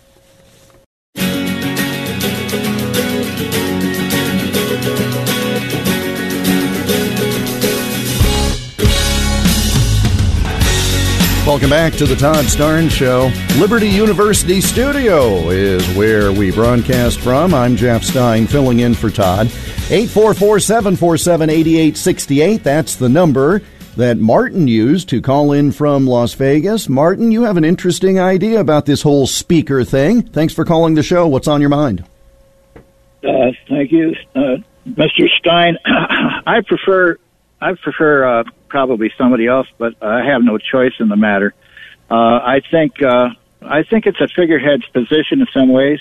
Welcome back to the Todd Starnes Show. Liberty University Studio is where we broadcast from. I'm Jeff Stein, filling in for Todd. 844 747 8868. That's the number that Martin used to call in from Las Vegas. Martin, you have an interesting idea about this whole speaker thing. Thanks for calling the show. What's on your mind? Uh, thank you, uh, Mr. Stein. I prefer I prefer uh, probably somebody else, but I have no choice in the matter. Uh, I think uh, I think it's a figurehead's position in some ways,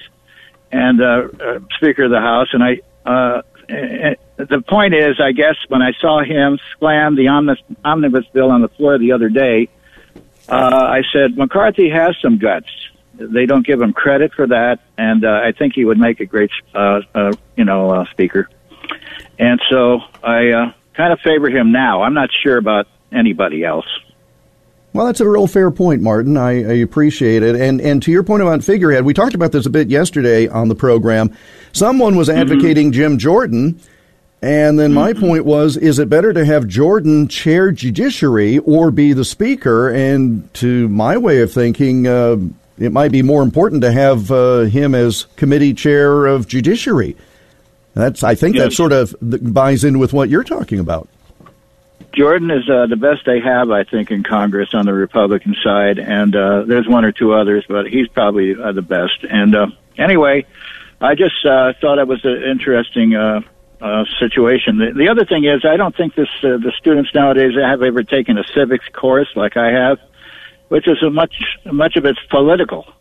and uh, uh, Speaker of the House. And I, uh, eh, the point is, I guess when I saw him slam the omnibus, omnibus bill on the floor the other day, uh, I said McCarthy has some guts. They don't give him credit for that, and uh, I think he would make a great, uh, uh, you know, uh, speaker. And so I. Uh, kind of favor him now. I'm not sure about anybody else. Well, that's a real fair point, Martin. I, I, appreciate it. And and to your point about figurehead, we talked about this a bit yesterday on the program. Someone was mm-hmm. advocating mm-hmm. Jim Jordan, and then my mm-hmm. point was: is it better to have Jordan chair judiciary or be the speaker? And to my way of thinking, uh, it might be more important to have uh, him as committee chair of judiciary. That's I think yes. that sort of buys in with what you're talking about. Jordan is uh, the best they have, I think, in Congress on the Republican side, and uh, there's one or two others, but he's probably uh, the best. And uh, anyway, I just uh, thought it was an interesting uh, uh, situation. The, the other thing is, I don't think this uh, the students nowadays have ever taken a civics course like I have, which is a much much of it's political,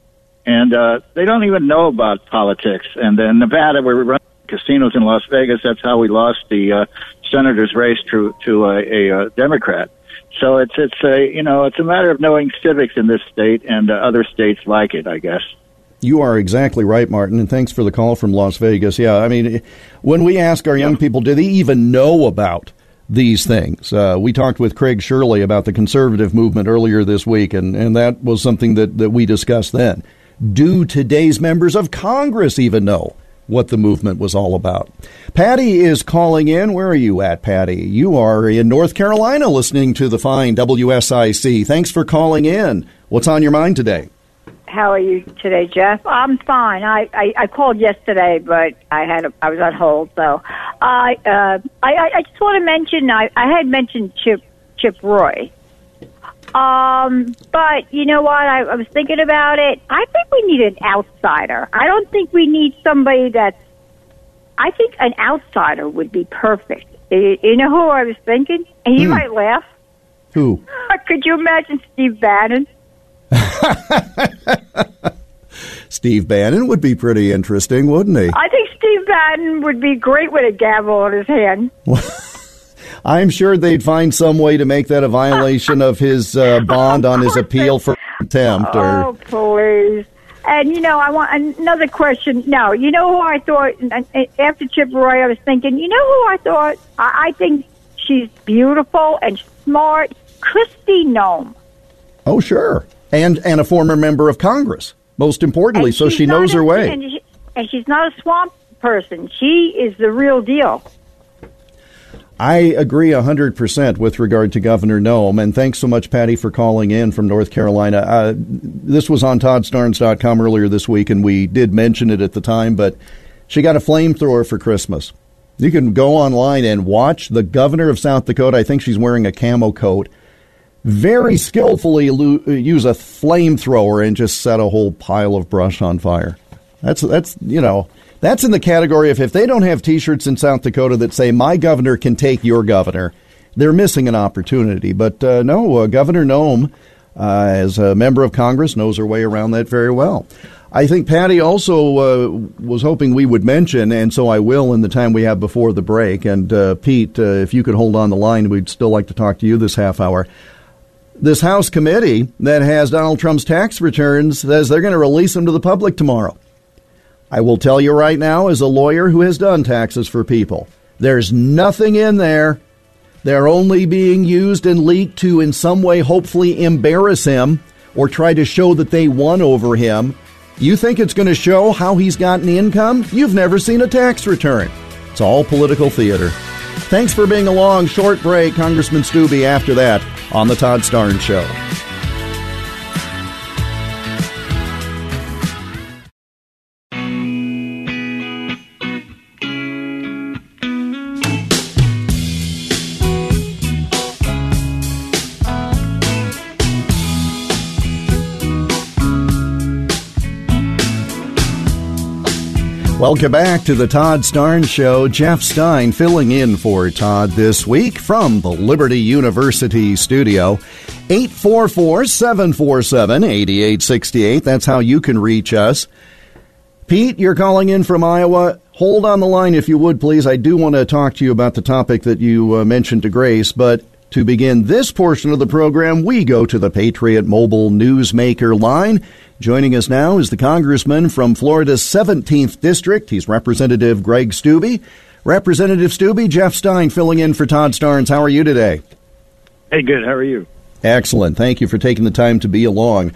and uh, they don't even know about politics. And in Nevada, we're running casinos in Las Vegas. That's how we lost the uh, senator's race to to a, a, a Democrat. So it's it's a you know it's a matter of knowing civics in this state and uh, other states like it, I guess. You are exactly right, Martin, and thanks for the call from Las Vegas. Yeah, I mean, when we ask our young people, do they even know about these things? Uh, we talked with Craig Shirley about the conservative movement earlier this week, and, and that was something that, that we discussed then. Do today's members of Congress even know what the movement was all about. Patty is calling in. Where are you at, Patty? You are in North Carolina listening to the fine WSIC. Thanks for calling in. What's on your mind today? How are you today, Jeff? I'm fine. I, I, I called yesterday, but I had a, I was on hold. So I uh, I, I just want to mention I, I had mentioned Chip Chip Roy um, but you know what? I, I was thinking about it. I think we need an outsider. I don't think we need somebody that's. I think an outsider would be perfect. You know who I was thinking? And you hmm. might laugh. Who? Could you imagine Steve Bannon? Steve Bannon would be pretty interesting, wouldn't he? I think Steve Bannon would be great with a gavel in his hand. I'm sure they'd find some way to make that a violation of his uh, bond on his appeal for contempt. Or... Oh, please. And you know, I want another question. No, you know who I thought after Chip Roy, I was thinking, you know who I thought? I, I think she's beautiful and smart. Kristi Noem. Oh, sure, and and a former member of Congress. Most importantly, so she knows a, her way. And, she, and she's not a swamp person. She is the real deal. I agree 100% with regard to Governor Noem, and thanks so much, Patty, for calling in from North Carolina. Uh, this was on ToddStarnes.com earlier this week, and we did mention it at the time, but she got a flamethrower for Christmas. You can go online and watch the governor of South Dakota. I think she's wearing a camo coat. Very skillfully lo- use a flamethrower and just set a whole pile of brush on fire. That's that's you know that's in the category of if they don't have T-shirts in South Dakota that say "My governor can take your governor," they're missing an opportunity. But uh, no, uh, Governor Noem, uh, as a member of Congress, knows her way around that very well. I think Patty also uh, was hoping we would mention, and so I will in the time we have before the break. And uh, Pete, uh, if you could hold on the line, we'd still like to talk to you this half hour. This House committee that has Donald Trump's tax returns says they're going to release them to the public tomorrow. I will tell you right now, as a lawyer who has done taxes for people, there's nothing in there. They're only being used and leaked to, in some way, hopefully embarrass him or try to show that they won over him. You think it's going to show how he's gotten income? You've never seen a tax return. It's all political theater. Thanks for being along. Short break. Congressman Steube after that on The Todd Starnes Show. Welcome back to the Todd Starnes Show. Jeff Stein filling in for Todd this week from the Liberty University studio. 844 747 8868. That's how you can reach us. Pete, you're calling in from Iowa. Hold on the line if you would, please. I do want to talk to you about the topic that you uh, mentioned to Grace, but to begin this portion of the program, we go to the Patriot Mobile Newsmaker line. Joining us now is the congressman from Florida's 17th District. He's Representative Greg Steube. Representative Steube, Jeff Stein filling in for Todd Starnes. How are you today? Hey, good. How are you? Excellent. Thank you for taking the time to be along.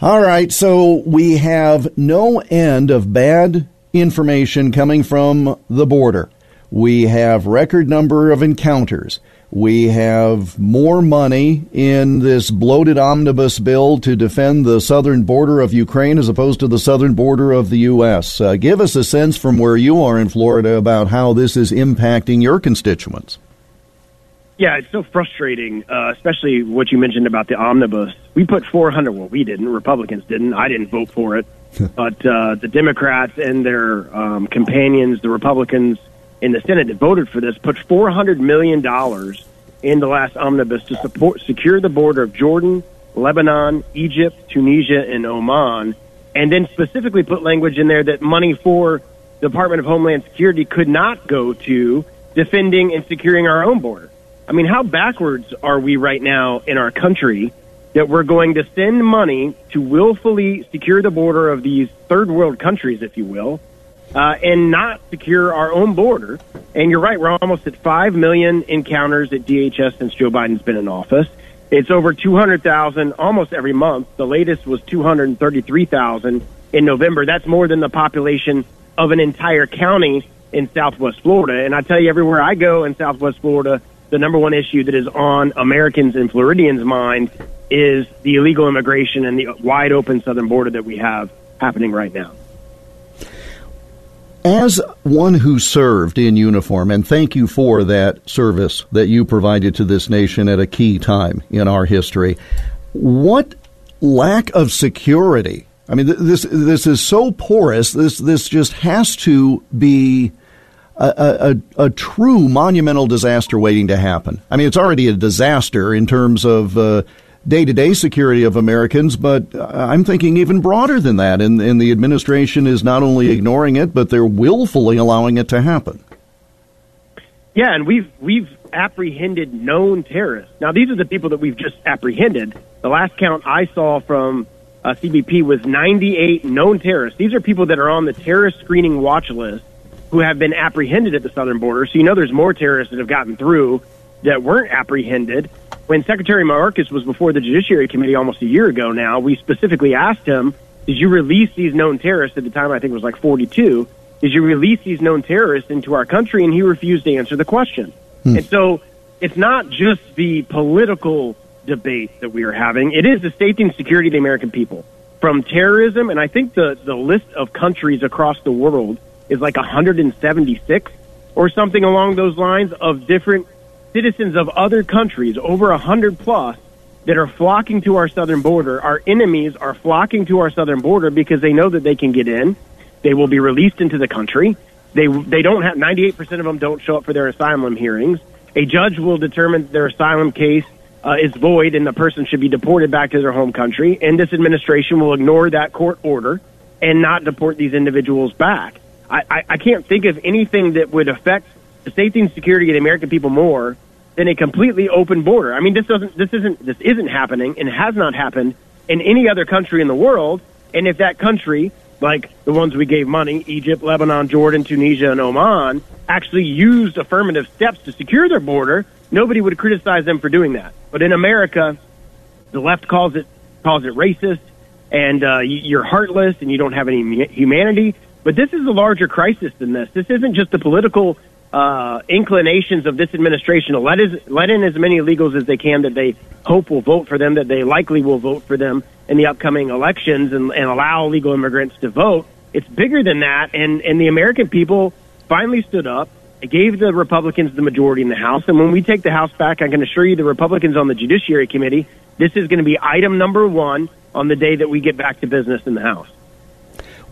All right, so we have no end of bad information coming from the border. We have record number of encounters. We have more money in this bloated omnibus bill to defend the southern border of Ukraine as opposed to the southern border of the U.S. Uh, give us a sense from where you are in Florida about how this is impacting your constituents. Yeah, it's so frustrating, uh, especially what you mentioned about the omnibus. We put 400. Well, we didn't. Republicans didn't. I didn't vote for it. but uh, the Democrats and their um, companions, the Republicans, in the Senate that voted for this put $400 million in the last omnibus to support secure the border of Jordan, Lebanon, Egypt, Tunisia, and Oman, and then specifically put language in there that money for the Department of Homeland Security could not go to defending and securing our own border. I mean, how backwards are we right now in our country that we're going to send money to willfully secure the border of these third world countries, if you will, uh, and not secure our own border. And you're right, we're almost at 5 million encounters at DHS since Joe Biden's been in office. It's over 200,000 almost every month. The latest was 233,000 in November. That's more than the population of an entire county in Southwest Florida. And I tell you, everywhere I go in Southwest Florida, the number one issue that is on Americans and Floridians' mind is the illegal immigration and the wide open southern border that we have happening right now. As one who served in uniform, and thank you for that service that you provided to this nation at a key time in our history, what lack of security? I mean, this this is so porous. This this just has to be a, a, a, true monumental disaster waiting to happen. I mean, it's already a disaster in terms of uh, day to day security of Americans, but I'm thinking even broader than that. And, and the administration is not only ignoring it, but they're willfully allowing it to happen. Yeah, and we've we've apprehended known terrorists. Now, these are the people that we've just apprehended. The last count I saw from uh, CBP was 98 known terrorists. These are people that are on the terrorist screening watch list who have been apprehended at the southern border. So you know there's more terrorists that have gotten through that weren't apprehended when Secretary Mayorkas was before the Judiciary Committee almost a year ago now, we specifically asked him, did you release these known terrorists at the time? I think it was like 42. Did you release these known terrorists into our country? And he refused to answer the question. Hmm. And so it's not just the political debate that we are having. It is the safety and security of the American people from terrorism. And I think the, the list of countries across the world is like 176 or something along those lines of different citizens of other countries, over a hundred plus, that are flocking to our southern border. Our enemies are flocking to our southern border because they know that they can get in. They will be released into the country. They they don't have 98% of them don't show up for their asylum hearings, A judge will determine their asylum case uh, is void and the person should be deported back to their home country. And this administration will ignore that court order and not deport these individuals back. I, I, I can't think of anything that would affect the safety and security of the American people more than a completely open border. I mean, this doesn't, this isn't, this isn't happening and has not happened in any other country in the world. And if that country, like the ones we gave money, Egypt, Lebanon, Jordan, Tunisia, and Oman, actually used affirmative steps to secure their border, nobody would criticize them for doing that. But in America, the left calls it calls it racist, and uh, you're heartless, and you don't have any humanity. But this is a larger crisis than this. This isn't just a political uh, inclinations of this administration to let, is, let in as many illegals as they can that they hope will vote for them, that they likely will vote for them in the upcoming elections and, and allow illegal immigrants to vote. It's bigger than that, and, and the American people finally stood up. It gave the Republicans the majority in the House, and when we take the House back, I can assure you the Republicans on the Judiciary Committee, this is going to be item number one on the day that we get back to business in the House.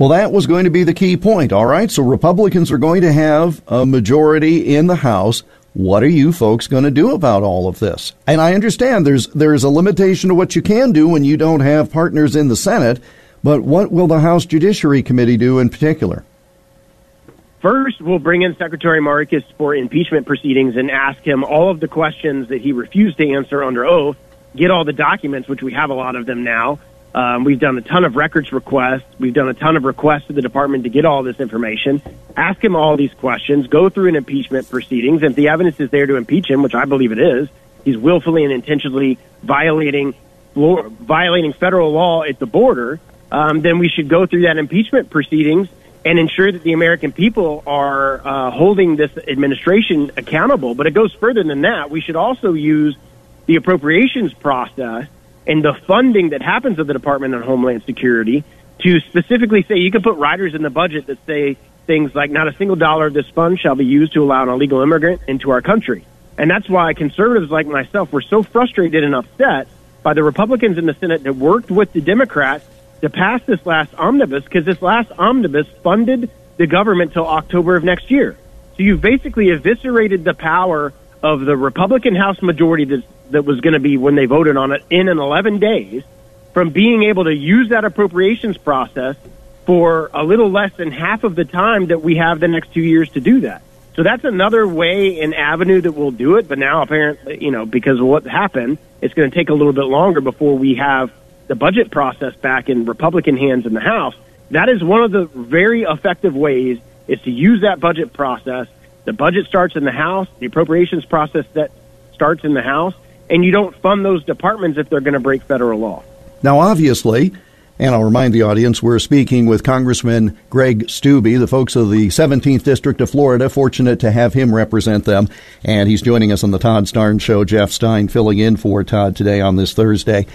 Well, that was going to be the key point. All right. So Republicans are going to have a majority in the House. What are you folks going to do about all of this? And I understand there's there's a limitation to what you can do when you don't have partners in the Senate, but what will the House Judiciary Committee do in particular? First, we'll bring in Secretary Mayorkas for impeachment proceedings and ask him all of the questions that he refused to answer under oath, get all the documents, which we have a lot of them now, um, we've done a ton of records requests. We've done a ton of requests to the department to get all this information. Ask him all these questions. Go through an impeachment proceedings. If the evidence is there to impeach him, which I believe it is, he's willfully and intentionally violating violating federal law at the border. Um, then we should go through that impeachment proceedings and ensure that the American people are uh, holding this administration accountable. But it goes further than that. We should also use the appropriations process and the funding that happens at the Department of Homeland Security to specifically say you can put riders in the budget that say things like not a single dollar of this fund shall be used to allow an illegal immigrant into our country. And that's why conservatives like myself were so frustrated and upset by the Republicans in the Senate that worked with the Democrats to pass this last omnibus because this last omnibus funded the government till October of next year. So you've basically eviscerated the power of the Republican House majority that's that was going to be when they voted on it in an 11 days from being able to use that appropriations process for a little less than half of the time that we have the next two years to do that. So that's another way and avenue that we'll do it. But now apparently, you know, because of what happened, it's going to take a little bit longer before we have the budget process back in Republican hands in the House. That is one of the very effective ways is to use that budget process. The budget starts in the House, the appropriations process that starts in the House, and you don't fund those departments if they're going to break federal law. Now, obviously, and I'll remind the audience, we're speaking with Congressman Greg Steube, the folks of the 17th District of Florida. Fortunate to have him represent them. And he's joining us on the Todd Starnes Show. Jeff Stein filling in for Todd today on this Thursday.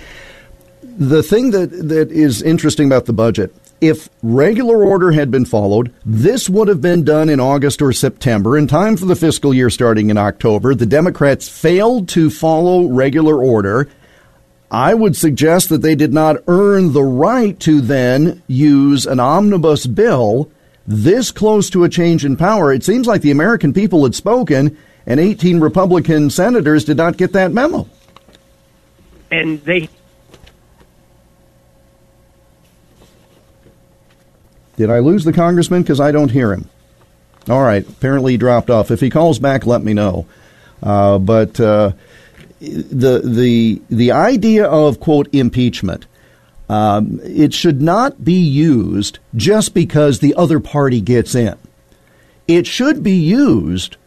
The thing that, that is interesting about the budget if regular order had been followed, this would have been done in August or September in time for the fiscal year starting in October. The Democrats failed to follow regular order. I would suggest that they did not earn the right to then use an omnibus bill this close to a change in power. It seems like the American people had spoken, and 18 Republican senators did not get that memo. And they Did I lose the congressman? Because I don't hear him. All right. Apparently he dropped off. If he calls back, let me know. Uh, but uh, the the the idea of quote impeachment. Um, it should not be used just because the other party gets in. It should be used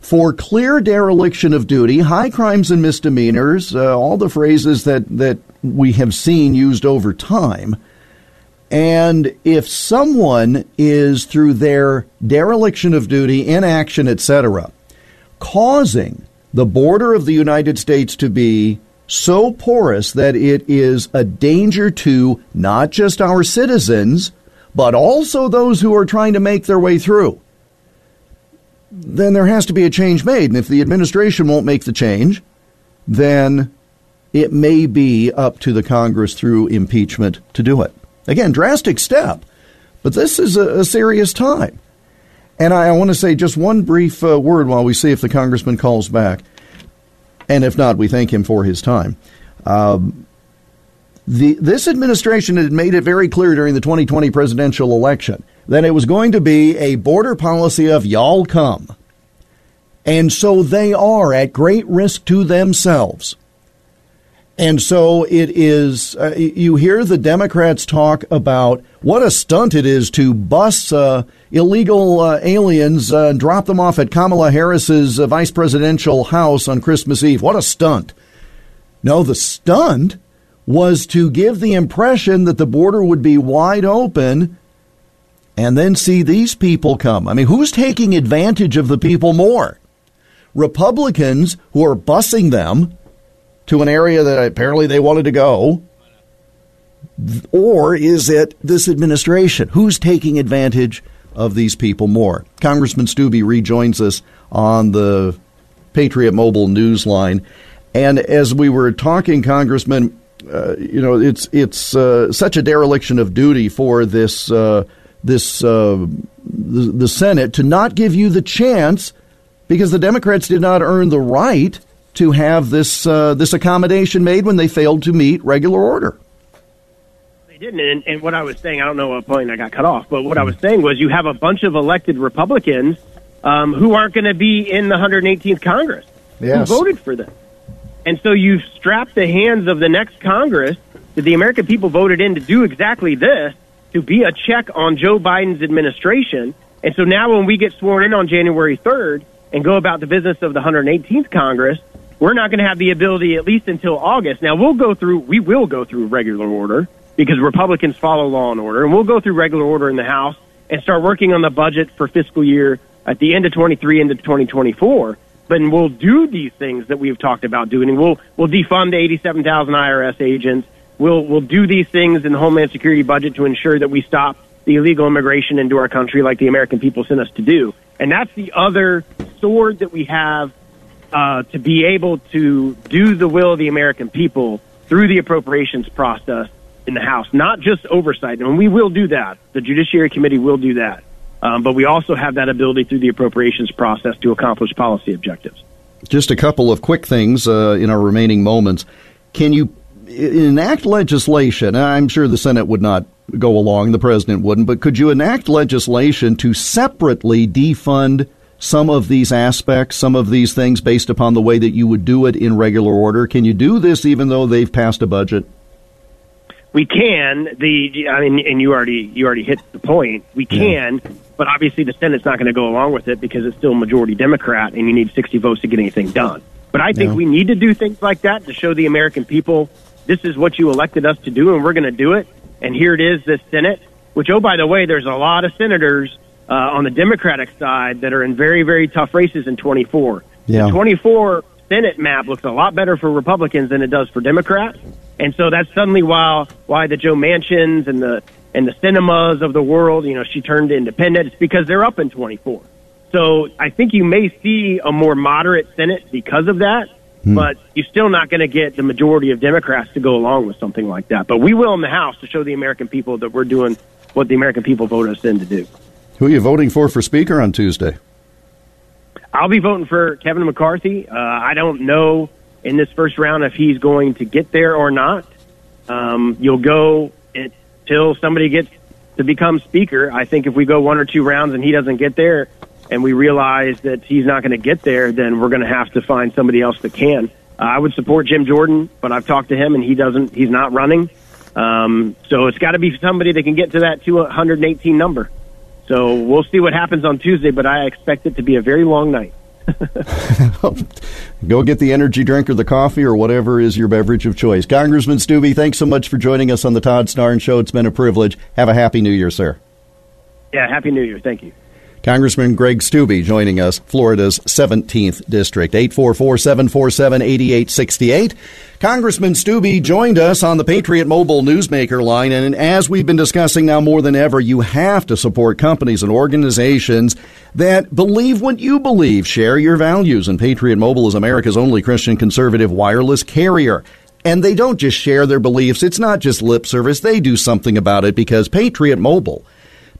for clear dereliction of duty, high crimes and misdemeanors, uh, all the phrases that, that we have seen used over time and if someone is through their dereliction of duty, inaction, etc., causing the border of the United States to be so porous that it is a danger to not just our citizens, but also those who are trying to make their way through, then there has to be a change made. And if the administration won't make the change, then it may be up to the Congress through impeachment to do it. Again, drastic step, but this is a, a serious time. And I, I want to say just one brief uh, word while we see if the congressman calls back. And if not, we thank him for his time. Um, the, this administration had made it very clear during the 2020 presidential election that it was going to be a border policy of y'all come. And so they are at great risk to themselves. And so it is, uh, you hear the Democrats talk about what a stunt it is to bus uh, illegal uh, aliens uh, and drop them off at Kamala Harris's uh, vice presidential house on Christmas Eve. What a stunt. No, the stunt was to give the impression that the border would be wide open and then see these people come. I mean, who's taking advantage of the people more? Republicans who are busing them to an area that apparently they wanted to go? Or is it this administration? Who's taking advantage of these people more? Congressman Steube rejoins us on the Patriot Mobile Newsline. And as we were talking, Congressman, uh, you know, it's it's uh, such a dereliction of duty for this uh, this uh, the, the Senate to not give you the chance because the Democrats did not earn the right to have this uh, this accommodation made when they failed to meet regular order. They didn't, and, and what I was saying, I don't know what point I got cut off, but what I was saying was you have a bunch of elected Republicans um, who aren't going to be in the 118th Congress Yes. who voted for them, and so you strap the hands of the next Congress that the American people voted in to do exactly this, to be a check on Joe Biden's administration. And so now when we get sworn in on January 3rd and go about the business of the 118th Congress, we're not going to have the ability at least until August. Now we'll go through, we will go through regular order because Republicans follow law and order, and we'll go through regular order in the House and start working on the budget for fiscal year at the end of 23 into 2024. But we'll do these things that we've talked about doing, we'll we'll defund the 87,000 IRS agents. We'll we'll do these things in the Homeland Security budget to ensure that we stop the illegal immigration into our country, like the American people sent us to do. And that's the other sword that we have uh, to be able to do the will of the American people through the appropriations process in the House, not just oversight. And we will do that. The Judiciary Committee will do that. Um, but we also have that ability through the appropriations process to accomplish policy objectives. Just a couple of quick things uh, in our remaining moments. Can you enact legislation? I'm sure the Senate would not go along, the president wouldn't, but could you enact legislation to separately defund some of these aspects, some of these things based upon the way that you would do it in regular order? Can you do this even though they've passed a budget? We can. The I mean, and you already you already hit the point. We can, but obviously the Senate's not going to go along with it because it's still majority Democrat, and you need 60 votes to get anything done. But I think Yeah. we need to do things like that to show the American people this is what you elected us to do, and we're going to do it. And here it is, this Senate. Which, oh by the way, there's a lot of senators uh, on the Democratic side that are in very very tough races in 24. Yeah. The 24 Senate map looks a lot better for Republicans than it does for Democrats. And so that's suddenly why why the Joe Manchins and the and the Sinemas of the world, you know, she turned independent. It's because they're up in 24. So I think you may see a more moderate Senate because of that, but you're still not going to get the majority of Democrats to go along with something like that. But we will in the House to show the American people that we're doing what the American people voted us in to do. Who are you voting for for Speaker on Tuesday? I'll be voting for Kevin McCarthy. Uh, I don't know in this first round if he's going to get there or not. Um, you'll go until somebody gets to become Speaker. I think if we go one or two rounds and he doesn't get there, and we realize that he's not going to get there, then we're going to have to find somebody else that can. Uh, I would support Jim Jordan, but I've talked to him and he doesn't. He's not running. Um, so it's got to be somebody that can get to that 218 number. So we'll see what happens on Tuesday, but I expect it to be a very long night. Go get the energy drink or the coffee or whatever is your beverage of choice. Congressman Steube, thanks so much for joining us on the Todd Starnes Show. It's been a privilege. Have a happy New Year, sir. Yeah, Happy New Year. Thank you. Congressman Greg Steube joining us, Florida's 17th District, 844-747-8868. Congressman Steube joined us on the Patriot Mobile Newsmaker line, and as we've been discussing now more than ever, you have to support companies and organizations that believe what you believe, share your values, and Patriot Mobile is America's only Christian conservative wireless carrier. And they don't just share their beliefs, it's not just lip service, they do something about it because Patriot Mobile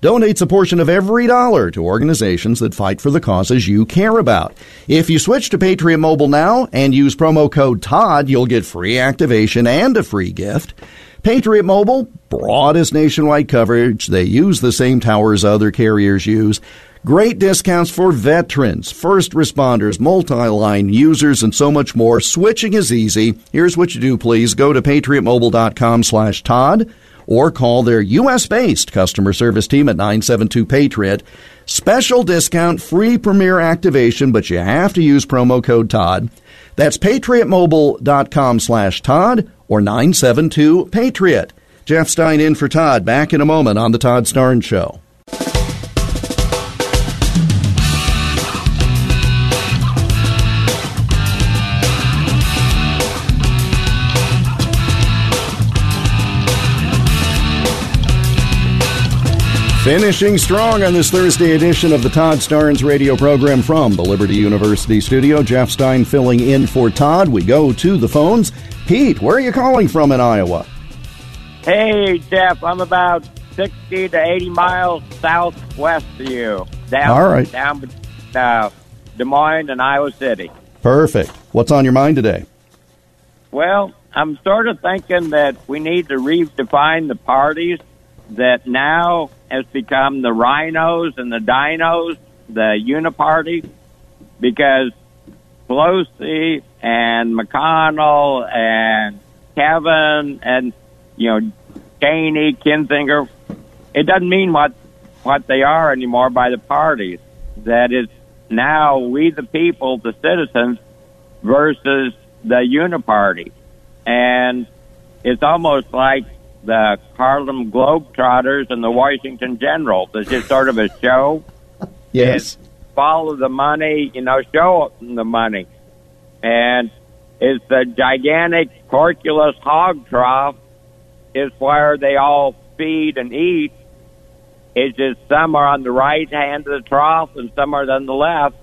donates a portion of every dollar to organizations that fight for the causes you care about. If you switch to Patriot Mobile now and use promo code TODD, you'll get free activation and a free gift. Patriot Mobile, broadest nationwide coverage. They use the same towers other carriers use. Great discounts for veterans, first responders, multi-line users, and so much more. Switching is easy. Here's what you do, please. Go to patriotmobile.com slash Todd or call their U.S.-based customer service team at 972-PATRIOT. Special discount, free premier activation, but you have to use promo code Todd. That's patriotmobile.com slash Todd or 972-PATRIOT. Jeff Stein in for Todd. Back in a moment on the Todd Starnes Show. Finishing strong on this Thursday edition of the Todd Starnes radio program from the Liberty University studio. Jeff Stein filling in for Todd. We go to the phones. Pete, where are you calling from in Iowa? Hey, Jeff, I'm about 60 to 80 miles southwest of you. Down, All right. Down uh, Des Moines and Iowa City. Perfect. What's on your mind today? Well, I'm sort of thinking that we need to redefine the parties that now has become the RINOs and the DINOs, the uniparty, because Pelosi and McConnell and Kevin and, you know, Cheney, Kinzinger, it doesn't mean what, what they are anymore by the parties. That is now we the people, the citizens, versus the uniparty. And it's almost like the Harlem Globetrotters and the Washington Generals. It's just sort of a show. Yes. Follow the money, you know, show the money. And it's the gigantic Porculus hog trough is where they all feed and eat. It's just some are on the right hand of the trough and some are on the left.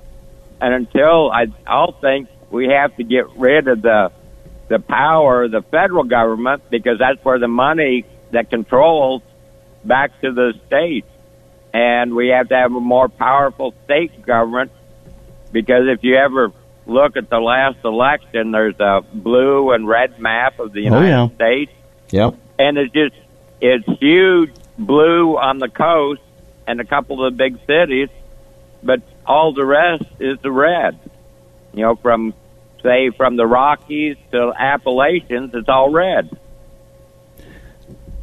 And until I, I'll think we have to get rid of the the power of the federal government because that's where the money that controls back to the states. And we have to have a more powerful state government because if you ever look at the last election, there's a blue and red map of the oh, United yeah. States. Yep. And it's just, it's huge blue on the coast and a couple of the big cities, but all the rest is the red. You know, from say from the Rockies to Appalachians, it's all red.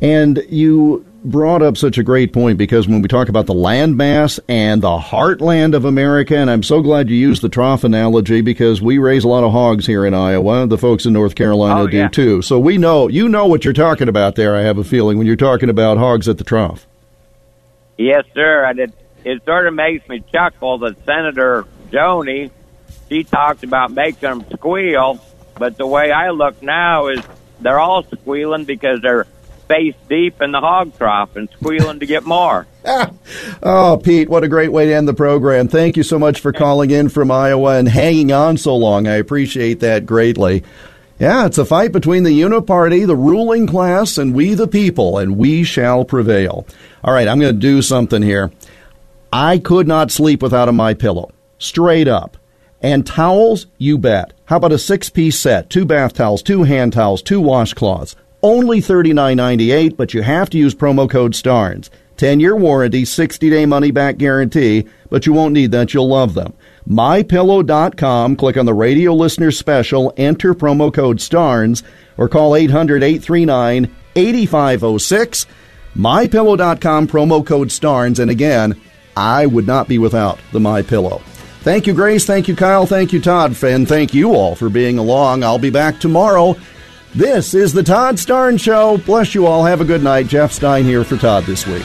And you brought up such a great point because when we talk about the landmass and the heartland of America, and I'm so glad you used the trough analogy because we raise a lot of hogs here in Iowa. The folks in North Carolina Oh, do yeah. too. So we know, you know what you're talking about there, I have a feeling, when you're talking about hogs at the trough. Yes, sir. And it, it sort of makes me chuckle that Senator Joni, she talked about making them squeal, but the way I look now is they're all squealing because they're face deep in the hog trough and squealing to get more. Oh, Pete, what a great way to end the program. Thank you so much for calling in from Iowa and hanging on so long. I appreciate that greatly. Yeah, it's a fight between the Uniparty, the ruling class, and we the people, and we shall prevail. All right, I'm going to do something here. I could not sleep without a My Pillow, straight up. And towels, you bet. How about a six-piece set? Two bath towels, two hand towels, two washcloths. Only $39.98, but you have to use promo code STARNES. 10-year warranty, 60-day money-back guarantee, but you won't need that. You'll love them. MyPillow.com. Click on the radio listener special, enter promo code STARNES, or call 800-839-8506. MyPillow.com, promo code STARNES. And again, I would not be without the My Pillow. Thank you, Grace. Thank you, Kyle. Thank you, Todd. And thank you all for being along. I'll be back tomorrow. This is the Todd Starnes Show. Bless you all. Have a good night. Jeff Stein here for Todd this week.